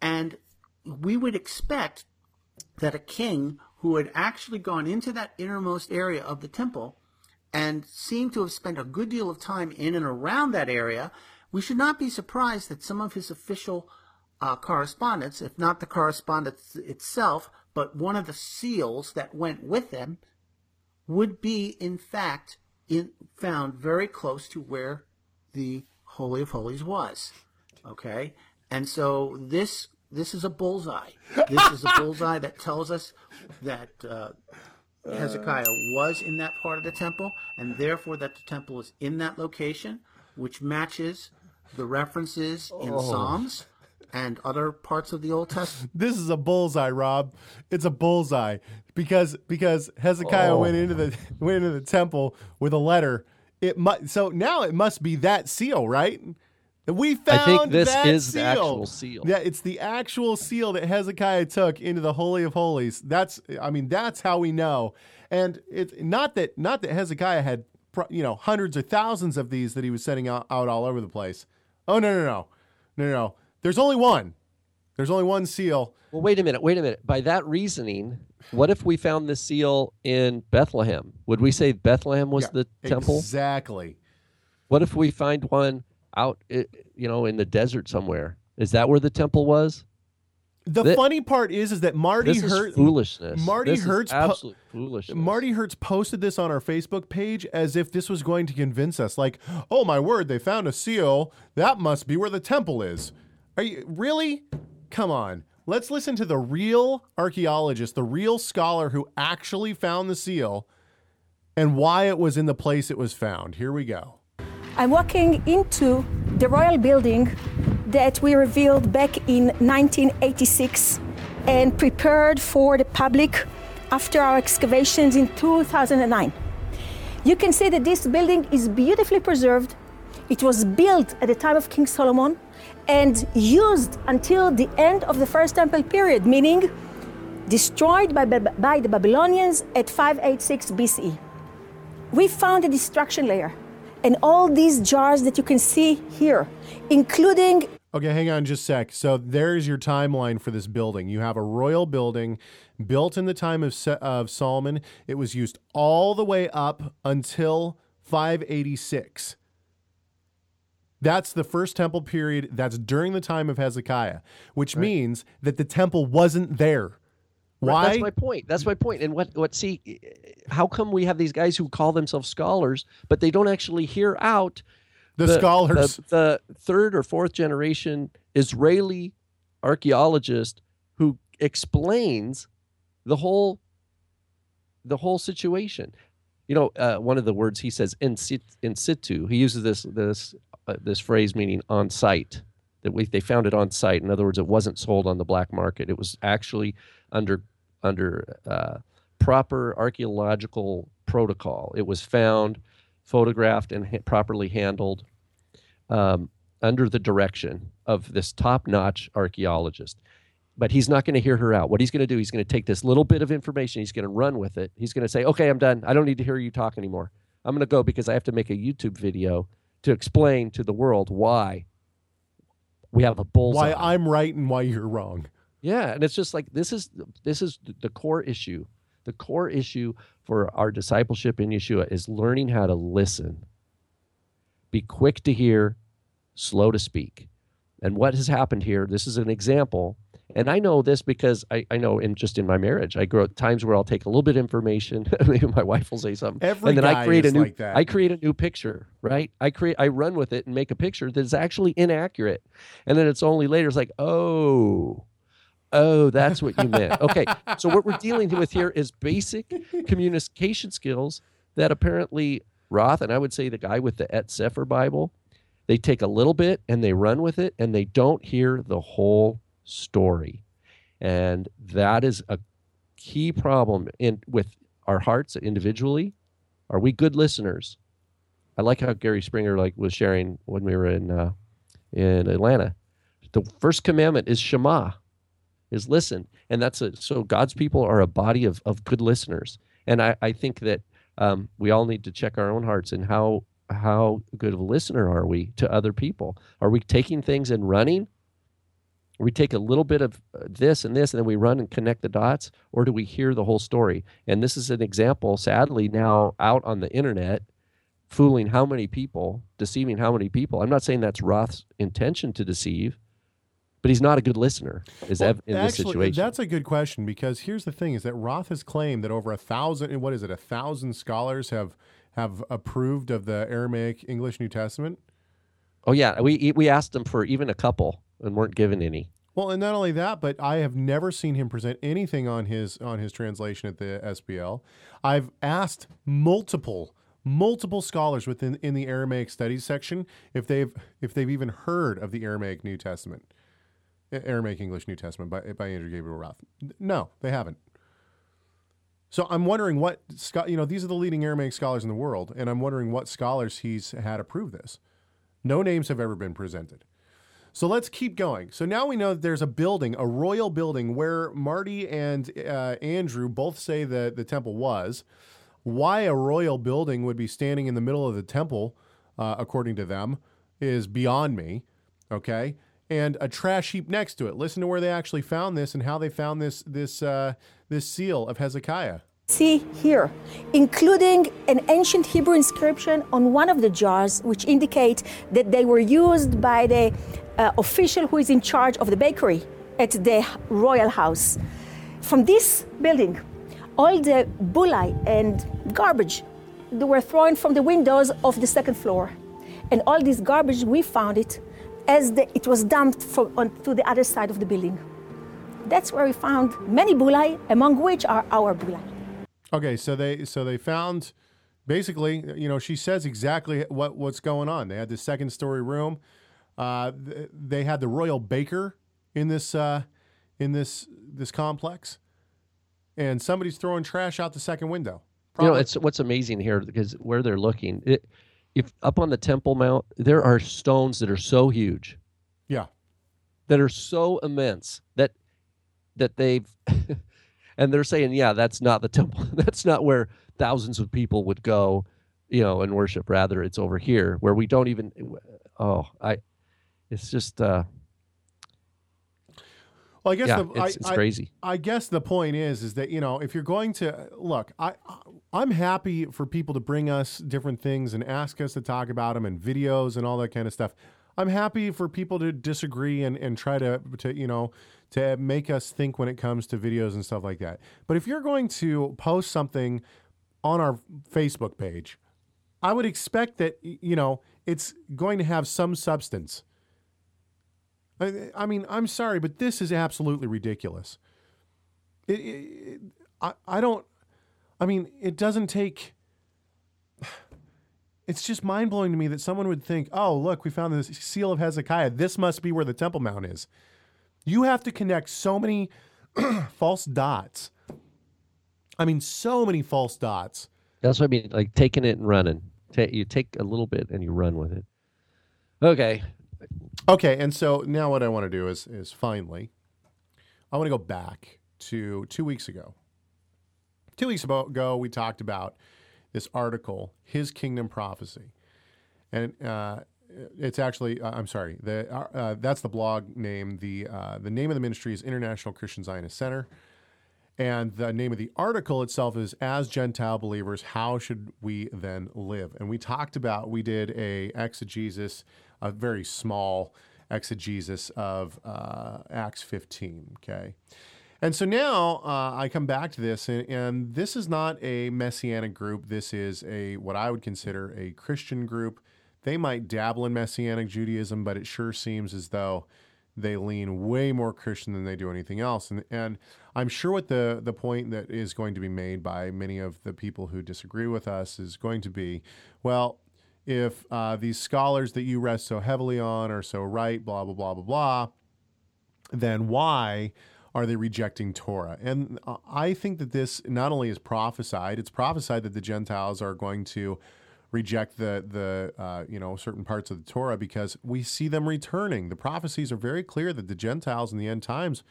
and we would expect that a king who had actually gone into that innermost area of the temple and seemed to have spent a good deal of time in and around that area, we should not be surprised that some of his official uh, correspondence, if not the correspondence itself, but one of the seals that went with them, would be in fact in, found very close to where the Holy of Holies was. Okay, and so this this is a bullseye. This is a bullseye that tells us that uh, Hezekiah was in that part of the temple, and therefore that the temple is in that location, which matches the references in Psalms and other parts of the Old Testament.
This is a bullseye, Rob. It's a bullseye because because Hezekiah went oh. into the went into the temple with a letter. It must so now it must be that seal, right? We found
I think this
that
is the
seal.
actual seal.
Yeah, it's the actual seal that Hezekiah took into the holy of holies. That's I mean that's how we know. And it's not that not that Hezekiah had you know hundreds or thousands of these that he was sending out, out all over the place. Oh no no no no no no. There's only one. There's only one seal.
Well, wait a minute. Wait a minute. By that reasoning, what if we found the seal in Bethlehem? Would we say Bethlehem was
Yeah,
the temple?
Exactly.
What if we find one out, eh, you know, in the desert somewhere? Is that where the temple was?
The
Thi-
funny part is, is that Marty
This is
Hertz,
foolishness.
Marty
This is
Hertz, po-
foolishness.
Marty Hertz posted this on our Facebook page as if this was going to convince us. Like, oh my word, they found a seal. That must be where the temple is. Are you really? Come on. Let's listen to the real archaeologist, the real scholar who actually found the seal, and why it was in the place it was found. Here we go.
I'm walking into the royal building that we revealed back in 1986 and prepared for the public after our excavations in 2009. You can see that this building is beautifully preserved. It was built at the time of King Solomon and used until the end of the First Temple period, meaning destroyed by, by the Babylonians at 586 BCE we found a destruction layer and all these jars that you can see here, including
Okay, hang on just a sec. So there's your timeline for this building. You have a royal building built in the time of, of Solomon. It was used all the way up until 586. That's the first temple period. That's during the time of Hezekiah, which means that the temple wasn't there. Why?
That's my point. That's my point. And what what see how come we have these guys who call themselves scholars but they don't actually hear out
the, scholars.
the, the third or fourth generation Israeli archaeologist who explains the whole the whole situation. You know, uh, one of the words he says in, sit, in situ. He uses this this uh, this phrase meaning on site. That we they found it on site. In other words, it wasn't sold on the black market. It was actually under under uh, proper archaeological protocol. It was found, photographed, and ha- properly handled um, under the direction of this top-notch archaeologist. But he's not going to hear her out. What he's going to do, he's going to take this little bit of information, he's going to run with it. He's going to say, "Okay, I'm done. I don't need to hear you talk anymore. I'm going to go because I have to make a YouTube video to explain to the world why we have a bullseye."
why I'm right and why you're wrong.
Yeah, and it's just like this is this is the core issue. The core issue for our discipleship in Yeshua is learning how to listen. Be quick to hear, slow to speak. And what has happened here, this is an example. And I know this because I, I know in just in my marriage, I grow at times where I'll take a little bit of information. Maybe my wife will say something.
Every
and then
guy
I create
is
a new
like that.
I create a new picture, right? I create I run with it and make a picture that is actually inaccurate. And then it's only later it's like, oh, Oh, that's what you meant. Okay. So what we're dealing with here is basic communication skills that apparently Roth and I would say the guy with the Et Cepher Bible, they take a little bit and they run with it and they don't hear the whole story. And that is a key problem in with our hearts individually. Are we good listeners? I like how Gary Springer like was sharing when we were in uh, in Atlanta. The first commandment is Shema is listen. And that's a, so God's people are a body of, of good listeners. And I, I think that um, we all need to check our own hearts and how, how good of a listener are we to other people? Are we taking things and running? We take a little bit of uh, this and this, and then we run and connect the dots, or do we hear the whole story? And this is an example, sadly, now out on the internet, fooling how many people, deceiving how many people. I'm not saying that's Roth's intention to deceive, but he's not a good listener is
Well,
in this situation.
That's a good question because here's the thing: is that Roth has claimed that over a thousand, what is it, a thousand scholars have have approved of the Aramaic English New Testament.
Oh yeah, we we asked him for even a couple and weren't given any.
Well, and not only that, but I have never seen him present anything on his on his translation at the SBL. I've asked multiple multiple scholars within in the Aramaic studies section if they've if they've even heard of the Aramaic New Testament, Aramaic English New Testament by by Andrew Gabriel Roth. No, they haven't. So I'm wondering what you know. These are the leading Aramaic scholars in the world, and I'm wondering what scholars he's had approve this. No names have ever been presented. So let's keep going. So now we know that there's a building, a royal building, where Marty and uh, Andrew both say that the temple was. Why a royal building would be standing in the middle of the temple, uh, according to them, is beyond me. Okay, and a trash heap next to it. Listen to where they actually found this and how they found this this uh, this seal of Hezekiah.
See here, including an ancient Hebrew inscription on one of the jars, which indicate that they were used by the uh, official who is in charge of the bakery. at the royal house. From this building, all the bullae and garbage they were thrown from the windows of the second floor. And all this garbage, we found it as the, it was dumped from, on, to the other side of the building. That's where we found many bullae, among which are our bullae.
Okay, so they so they found basically, you know, she says exactly what what's going on. They had this second story room. Uh, th- they had the royal baker in this uh, in this this complex, and somebody's throwing trash out the second window.
You know, it's what's amazing here because where they're looking, it, if up on the Temple Mount, there are stones that are so huge,
yeah,
that are so immense that that they've, and they're saying, yeah, that's not the temple. that's not where thousands of people would go, you know, and worship. Rather, it's over here where we don't even. Oh, I, it's just, uh,
Well, I guess
yeah,
the,
it's,
I,
it's
I-
crazy.
I guess the point is, is that you know, if you're going to look, I, I'm happy for people to bring us different things and ask us to talk about them and videos and all that kind of stuff. I'm happy for people to disagree and, and try to, to you know to make us think when it comes to videos and stuff like that. But if you're going to post something on our Facebook page, I would expect that you know it's going to have some substance. I, I mean, I'm sorry, but this is absolutely ridiculous. It, it, I, I don't. I mean, it doesn't take. It's just mind blowing to me that someone would think, "Oh, look, we found the seal of Hezekiah. This must be where the Temple Mount is." You have to connect so many false dots. I mean, so many false dots.
That's what I mean. Like taking it and running. Ta- you take a little bit and you run with it. Okay.
Okay, and so now what I want to do is is finally, I want to go back to two weeks ago. Two weeks ago, we talked about this article, "His Kingdom Prophecy," and uh, it's actually uh, I'm sorry, the uh, uh, that's the blog name. The uh, the name of the ministry is International Christian Zionist Center. And the name of the article itself is As Gentile Believers, How Should We Then Live? And we talked about, we did a exegesis, a very small exegesis of uh, Acts 15, okay? And so now uh, I come back to this, and, and this is not a messianic group. This is a what I would consider a Christian group. They might dabble in messianic Judaism, but it sure seems as though they lean way more Christian than they do anything else. And and I'm sure what the the point that is going to be made by many of the people who disagree with us is going to be, well, if uh, these scholars that you rest so heavily on are so right, blah blah blah blah blah, then why are they rejecting Torah? And I think that this not only is prophesied, it's prophesied that the Gentiles are going to reject the the uh, you know certain parts of the Torah because we see them returning. The prophecies are very clear that the Gentiles in the end times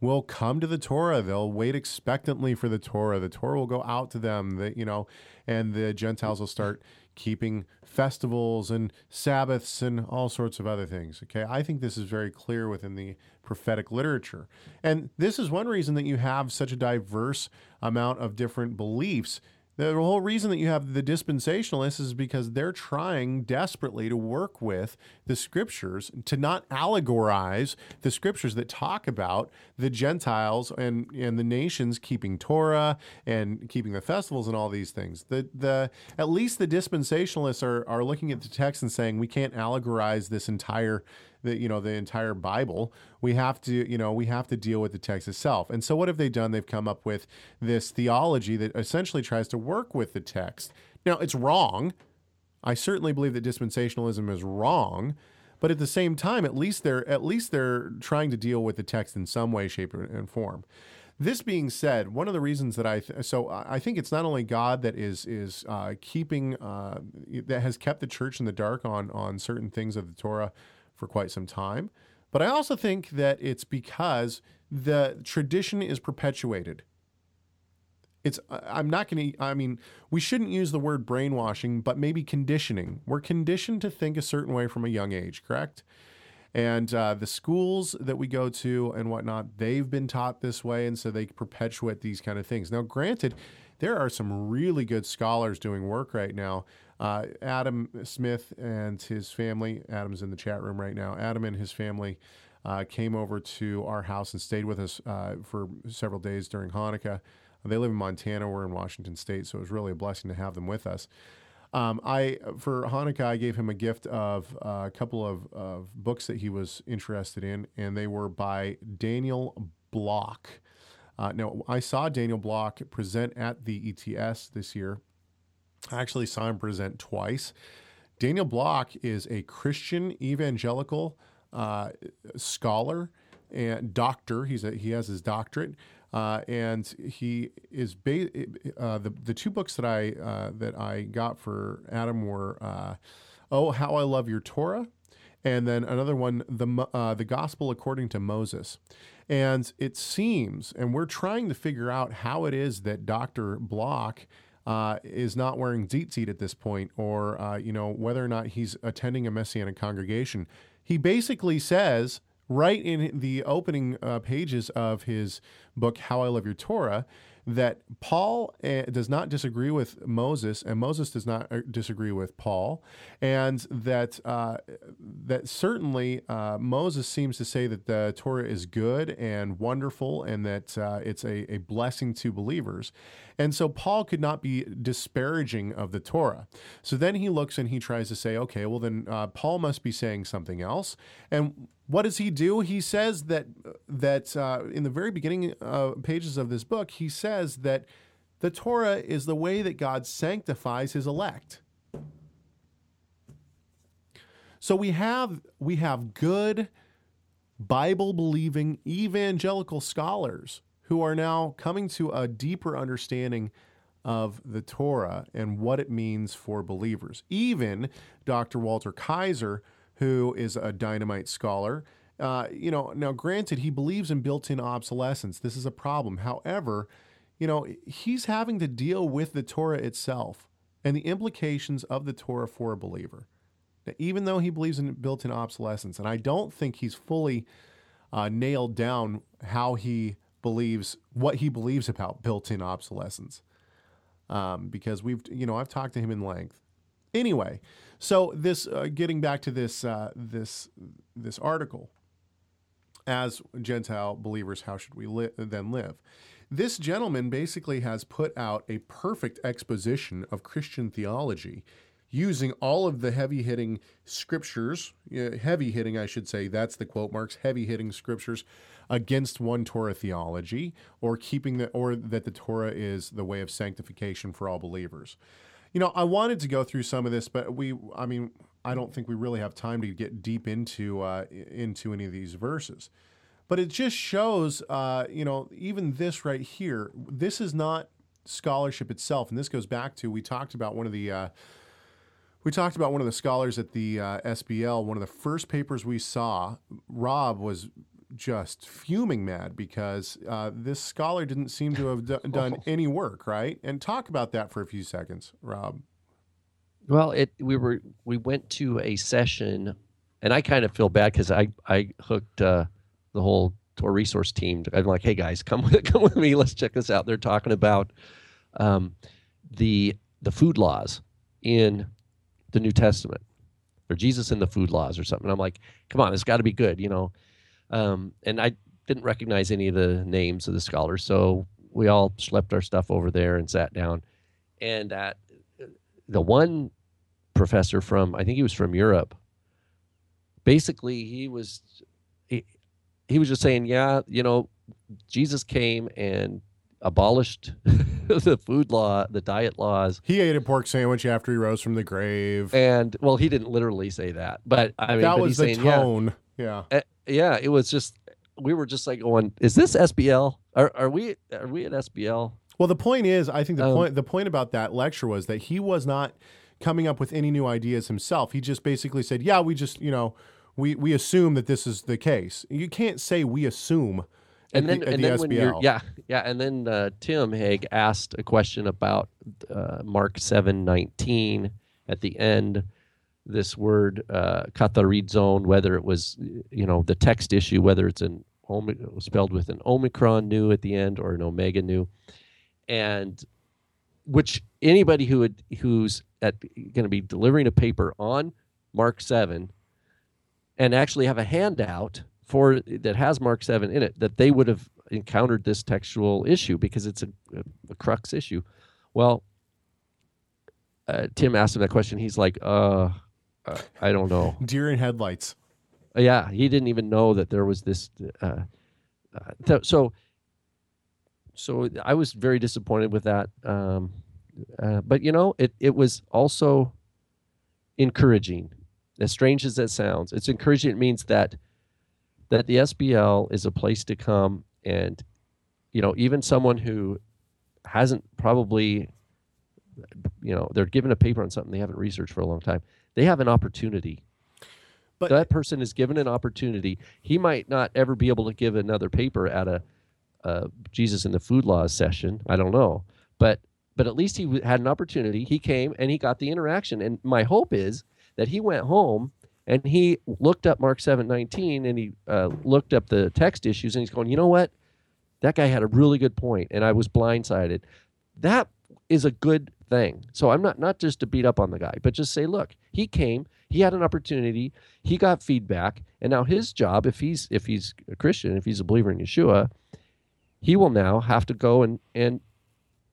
will come to the Torah. They'll wait expectantly for the Torah. The Torah will go out to them. That you know, and the Gentiles will start keeping festivals and Sabbaths and all sorts of other things. Okay, I think this is very clear within the prophetic literature, and this is one reason that you have such a diverse amount of different beliefs. The whole reason that you have the dispensationalists is because they're trying desperately to work with the scriptures to not allegorize the scriptures that talk about the Gentiles and, and the nations keeping Torah and keeping the festivals and all these things. The the at least the dispensationalists are, are looking at the text and saying we can't allegorize this entire the you know the entire Bible. We have to you know we have to deal with the text itself. And so what have they done? They've come up with this theology that essentially tries to work with the text. Now it's wrong. I certainly believe that dispensationalism is wrong, but at the same time, at least they're at least they're trying to deal with the text in some way, shape, and form. This being said, one of the reasons that I th- so I think it's not only God that is is uh, keeping uh, that has kept the church in the dark on on certain things of the Torah for quite some time, but I also think that it's because the tradition is perpetuated. It's I'm not going to I mean, we shouldn't use the word brainwashing, but maybe conditioning. We're conditioned to think a certain way from a young age, correct? And uh, the schools that we go to and whatnot, they've been taught this way, and so they perpetuate these kind of things. Now, granted, there are some really good scholars doing work right now. Uh, Adam Smith and his family, Adam's in the chat room right now. Adam and his family uh, came over to our house and stayed with us uh, for several days during Hanukkah. They live in Montana. We're in Washington State, so it was really a blessing to have them with us. Um, I for Hanukkah, I gave him a gift of uh, a couple of, of books that he was interested in, and they were by Daniel Block. Uh, now, I saw Daniel Block present at the ETS this year. I actually saw him present twice. Daniel Block is a Christian evangelical uh, scholar and doctor. He's a, he has his doctorate, uh, and he is ba- uh, the the two books that I uh, that I got for Adam were uh, Oh How I Love Your Torah, and then another one the uh, the Gospel According to Moses. And it seems, and we're trying to figure out how it is that Doctor Block. Uh, is not wearing tzitzit at this point, or uh, you know whether or not he's attending a messianic congregation. He basically says right in the opening uh, pages of his book, How I Love Your Torah, that Paul uh, does not disagree with Moses, and Moses does not uh, disagree with Paul, and that uh, that certainly uh, Moses seems to say that the Torah is good and wonderful, and that uh, it's a, a blessing to believers, and so Paul could not be disparaging of the Torah. So then he looks and he tries to say, okay, well then uh, Paul must be saying something else, and what does he do? He says that that uh, in the very beginning uh, pages of this book, he says that the Torah is the way that God sanctifies His elect. So we have we have good Bible believing evangelical scholars who are now coming to a deeper understanding of the Torah and what it means for believers. Even Dr. Walter Kaiser who is a dynamite scholar. Uh, you know, now granted, he believes in built-in obsolescence. This is a problem. However, you know, he's having to deal with the Torah itself and the implications of the Torah for a believer. Now, even though he believes in built-in obsolescence, and I don't think he's fully uh, nailed down how he believes what he believes about built-in obsolescence, um, because we've, you know, I've talked to him in length. Anyway, so this uh, getting back to this uh, this this article, as Gentile believers, how should we li- then live? This gentleman basically has put out a perfect exposition of Christian theology using all of the heavy hitting scriptures, heavy hitting, I should say, that's the quote marks, heavy hitting scriptures against one Torah theology or keeping the, or that the Torah is the way of sanctification for all believers. You know, I wanted to go through some of this, but we, I mean, I don't think we really have time to get deep into uh, into any of these verses. But it just shows, uh, you know, even this right here, this is not scholarship itself, and this goes back to we talked about one of the. Uh, we talked about one of the scholars at the uh, SBL. One of the first papers we saw, Rob was just fuming mad because uh, this scholar didn't seem to have d- done any work, right? And talk about that for a few seconds, Rob.
Well, it we were we went to a session, and I kind of feel bad because I I hooked uh, the whole Torah Resource team. I'm like, hey guys, come with come with me. Let's check this out. They're talking about um, the the food laws in the New Testament, or Jesus and the food laws, or something. I'm like, come on, it's got to be good, you know. Um, and I didn't recognize any of the names of the scholars, so we all schlepped our stuff over there and sat down. And at the one professor from I think he was from Europe. Basically, he was he, he was just saying, yeah, you know, Jesus came and abolished the food law, the diet laws.
He ate a pork sandwich after he rose from the grave.
And well, he didn't literally say that, but I mean,
that was the
saying, yeah,
tone. Yeah.
uh, yeah, it was just we were just like going, is this SBL? Are are we are we at SBL?
Well, the point is, I think the
Um,
point the point about that lecture was that he was not coming up with any new ideas himself. He just basically said, "Yeah, we just you know we we assume that this is the case." You can't say we assume.
and then
the,
and
the
then when you're yeah yeah and then uh, Tim Hegg asked a question about uh, Mark seven nineteen at the end. This word uh, zone, whether it was you know the text issue, whether it's an spelled with an omicron nu at the end or an omega nu, and which anybody who would who's at going to be delivering a paper on Mark seven and actually have a handout for that has Mark seven in it, that they would have encountered this textual issue because it's a, a, a crux issue. Well, uh, Tim asked him that question. He's like, uh, uh, I don't know.
Deer in headlights.
Yeah, he didn't even know that there was this. Uh, uh, th- so, so I was very disappointed with that. Um, uh, but you know, it it was also encouraging. As strange as that sounds, it's encouraging. It means that that the SBL is a place to come and, you know, even someone who hasn't probably, you know, they're given a paper on something they haven't researched for a long time. They have an opportunity
But
that person is given an opportunity. He might not ever be able to give another paper at a, a Jesus and the Food Laws session. I don't know, but but at least he w- had an opportunity. He came and he got the interaction. And my hope is that he went home and he looked up Mark seven nineteen and he uh, looked up the text issues and he's going, you know what, that guy had a really good point, and I was blindsided. That is a good thing. So I'm not not just to beat up on the guy, but just say, look, he came, he had an opportunity, he got feedback, and now his job, if he's if he's a Christian, if he's a believer in Yeshua, he will now have to go and and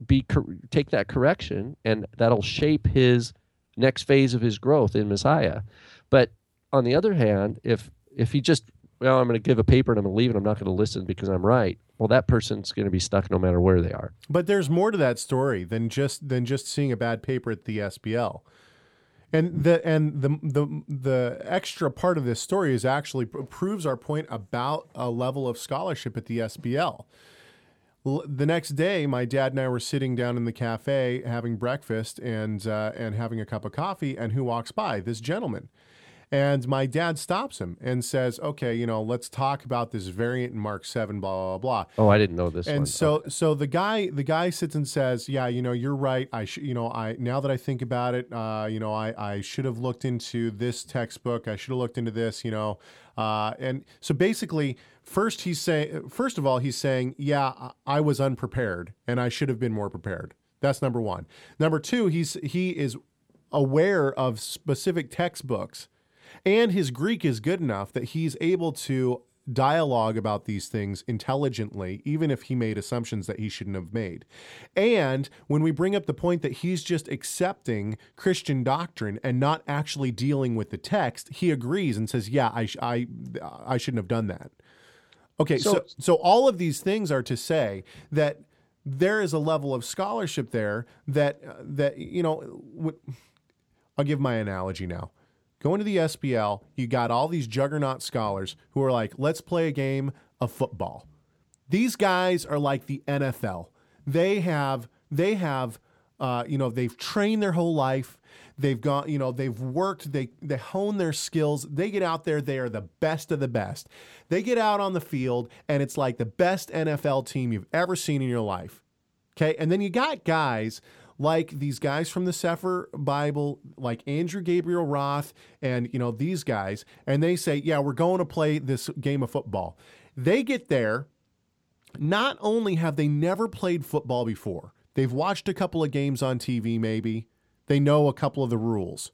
be take that correction, and that'll shape his next phase of his growth in Messiah. But on the other hand, if if he just well, I'm going to give a paper and I'm going to leave and I'm not going to listen because I'm right. Well, that person's going to be stuck no matter where they are.
But there's more to that story than just than just seeing a bad paper at the SBL. And the and the the the extra part of this story is actually proves our point about a level of scholarship at the SBL. The next day, my dad and I were sitting down in the cafe having breakfast and uh, and having a cup of coffee, and who walks by? This gentleman. And my dad stops him and says, "Okay, you know, let's talk about this variant in Mark seven, blah blah blah."
Oh, I didn't know this
and
one.
so so the guy the guy sits and says yeah you know you're right. I should you know i now that i think about it uh, you know i i should have looked into this textbook. I should have looked into this you know. Uh, and so basically first he's saying first of all he's saying yeah I, I was unprepared and i should have been more prepared. That's number one. Number two he's he is aware of specific textbooks and his Greek is good enough that he's able to dialogue about these things intelligently, even if he made assumptions that he shouldn't have made. And when we bring up the point that he's just accepting Christian doctrine and not actually dealing with the text, he agrees and says, "Yeah, I I I shouldn't have done that." Okay, so,
So-
so all of these things are to say that there is a level of scholarship there that uh, that you know. w- I'll give my analogy now. Going to the SBL, you got all these juggernaut scholars who are like, let's play a game of football. These guys are like the NFL. They have they have uh, you know they've trained their whole life. They've gone you know they've worked. They they hone their skills. They get out there. They are the best of the best. They get out on the field and it's like the best NFL team you've ever seen in your life. Okay. And then you got guys like these guys from the Cepher Bible, like Andrew Gabriel Roth, and you know, these guys, and they say, Yeah, we're going to play this game of football. They get there. Not only have they never played football before, they've watched a couple of games on TV, maybe. They know a couple of the rules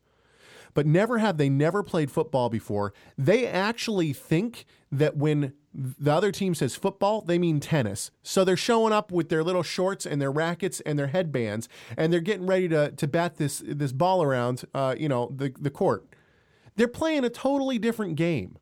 but never have they never played football before. They actually think that when the other team says football, they mean tennis. So they're showing up with their little shorts and their rackets and their headbands, and they're getting ready to to bat this this ball around, uh, you know, the the court. They're playing a totally different game.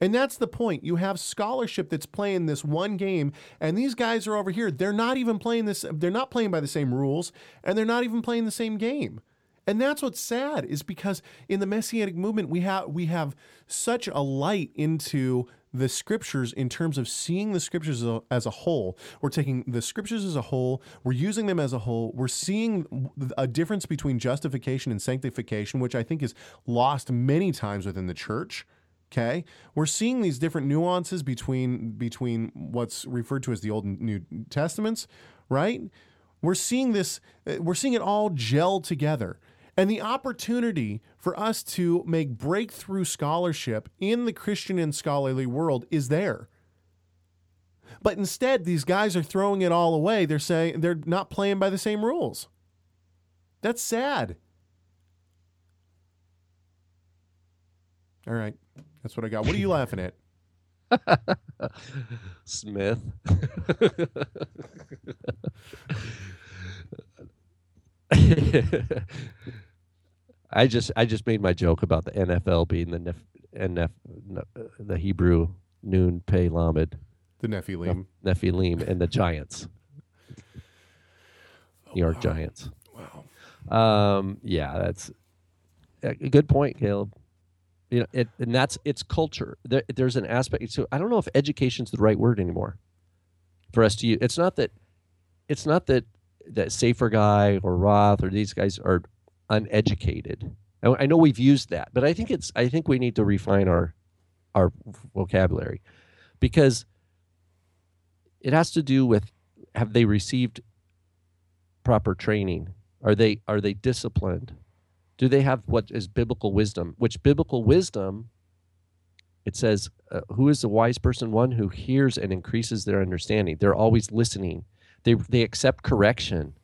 And that's the point. You have scholarship that's playing this one game, and these guys are over here. They're not even playing this, they're not playing by the same rules, and they're not even playing the same game. And that's what's sad is because in the messianic movement we have we have such a light into the scriptures in terms of seeing the scriptures as a, as a whole. We're taking the scriptures as a whole, we're using them as a whole. We're seeing a difference between justification and sanctification, which I think is lost many times within the church. Okay, we're seeing these different nuances between between what's referred to as the Old and New Testaments, right? We're seeing this, uh, we're seeing it all gel together. And the opportunity for us to make breakthrough scholarship in the Christian and scholarly world is there. But instead, these guys are throwing it all away. They're saying they're not playing by the same rules. That's sad. All right. That's what I got. What are you laughing at?
Smith. I just I just made my joke about the NFL being the nef, NF, the Hebrew noon pay lamed
The Nephilim.
Nephilim and the Giants. New York Giants. Wow. Um, yeah, that's a good point, Caleb. You know, it, and that's it's culture. There, there's an aspect. So I don't know if education's the right word anymore for us to use. It's not that. It's not that that Cepher guy or Roth or these guys are uneducated. I, know we've used that, but I think it's. I think we need to refine our our vocabulary because it has to do with have they received proper training? Are they are they disciplined? Do they have what is biblical wisdom? Which biblical wisdom it says, uh, "Who is the wise person? One who hears and increases their understanding. They're always listening. They they accept correction.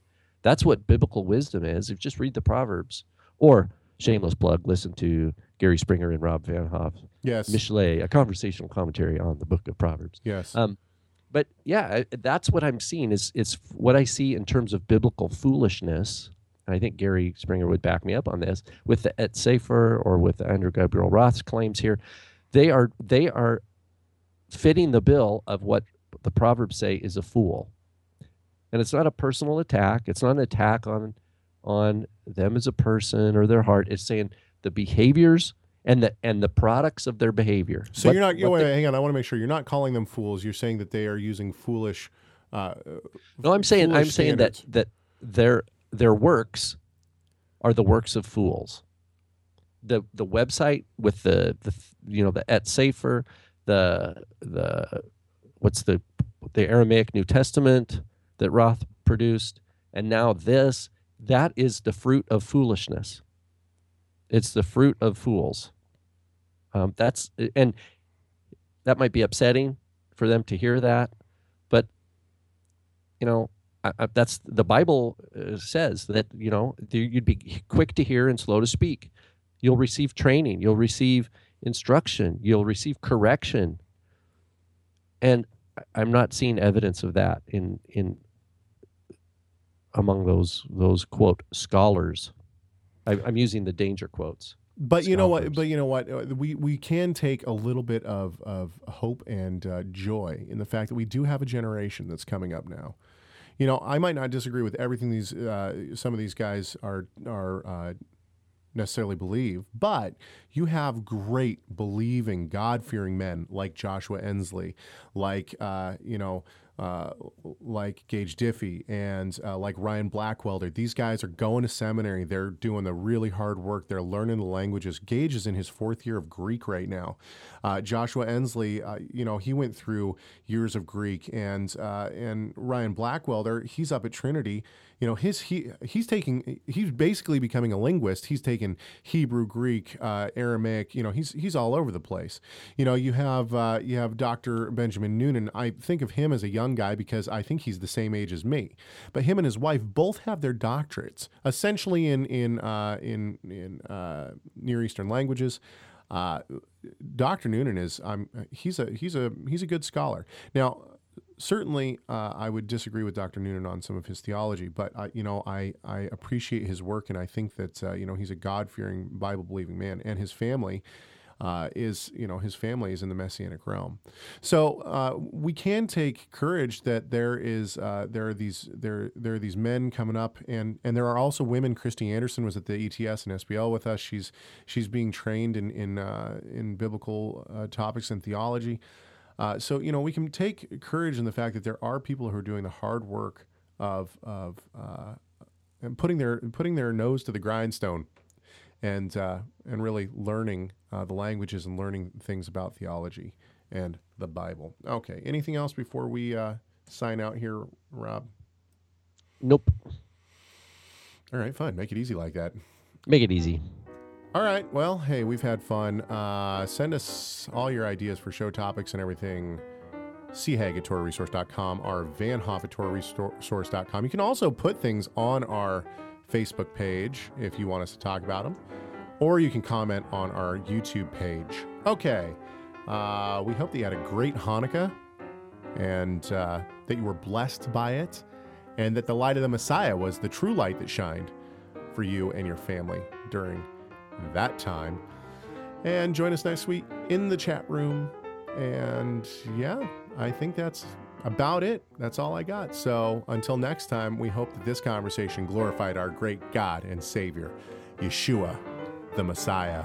That's what biblical wisdom is. If you just read the Proverbs, or shameless plug, listen to Gary Springer and Rob Vanhoff,
Yes.
Mishlei, a conversational commentary on the Book of Proverbs.
yes.
Um, but yeah, that's what I'm seeing is is what I see in terms of biblical foolishness. And I think Gary Springer would back me up on this with the Eth Cepher or with Andrew Gabriel Roth's claims here. They are they are fitting the bill of what the proverbs say is a fool. And it's not a personal attack. It's not an attack on on them as a person or their heart. It's saying the behaviors and the and the products of their behavior.
so
What-
you're not.
what
wait,
they-
hang on. I want to make sure you're not calling them fools. You're saying that they are using foolish. Uh,
No, I'm saying I'm saying that that their their works are the works of fools. The the website with the the you know the Eth Cepher, the the what's the the Aramaic New Testament that Roth produced, and now this that is the fruit of foolishness. It's the fruit of fools. Um, that's and that might be upsetting for them to hear that, but you know I, I, that's the Bible uh, says that you know you'd be quick to hear and slow to speak. You'll receive training. You'll receive instruction. You'll receive correction. And I'm not seeing evidence of that in in among those those quote scholars. I, I'm using the danger quotes.
But you know what? But you know what? Uh, We we can take a little bit of of hope and uh, joy in the fact that we do have a generation that's coming up now. You know, I might not disagree with everything these uh, some of these guys are are uh, necessarily believe, but you have great believing, God fearing men like Joshua Ensley, like uh, you know. Uh, like Gage Diffie and uh, like Ryan Blackwelder. These guys are going to seminary. They're doing the really hard work. They're learning the languages. Gage is in his fourth year of Greek right now. Uh, Joshua Ensley, uh, you know, he went through years of Greek, and uh, and Ryan Blackwelder, he's up at Trinity. You know, his he he's taking he's basically becoming a linguist. He's taken Hebrew, Greek, uh, Aramaic. You know, he's he's all over the place. You know, you have uh, you have Dr. Benjamin Noonan. I think of him as a young guy because I think he's the same age as me. But him and his wife both have their doctorates, essentially in in uh, in in uh, Near Eastern languages. Uh, Dr. Noonan is um, he's a he's a he's a good scholar. Now, certainly, uh, I would disagree with Dr. Noonan on some of his theology, but I, you know, I I appreciate his work, and I think that uh, you know he's a God fearing, Bible believing man, and his family. Uh, is you know his family is in the messianic realm, so uh, we can take courage that there is uh, there are these there there are these men coming up, and and there are also women. Christy Anderson was at the ETS and SBL with us. She's she's being trained in in uh, in biblical topics and theology. Uh, so you know we can take courage in the fact that there are people who are doing the hard work of of uh, and putting their putting their nose to the grindstone, and uh, and really learning uh, the languages and learning things about theology and the Bible. Okay, anything else before we uh, sign out here, Rob?
Nope.
All right, fine. Make it easy like that.
Make it easy.
All right. Well, hey, we've had fun. Uh, send us all your ideas for show topics and everything. Chag at TorahResource.com or VanHoff at TorahResource.com. You can also put things on our Facebook page if you want us to talk about them, or you can comment on our YouTube page. Okay. Uh, we hope that you had a great Hanukkah and uh, that you were blessed by it, and that the light of the Messiah was the true light that shined for you and your family during that time. And join us next week in the chat room. And yeah, I think that's about it. That's all I got. So until next time, we hope that this conversation glorified our great God and Savior, Yeshua, the Messiah.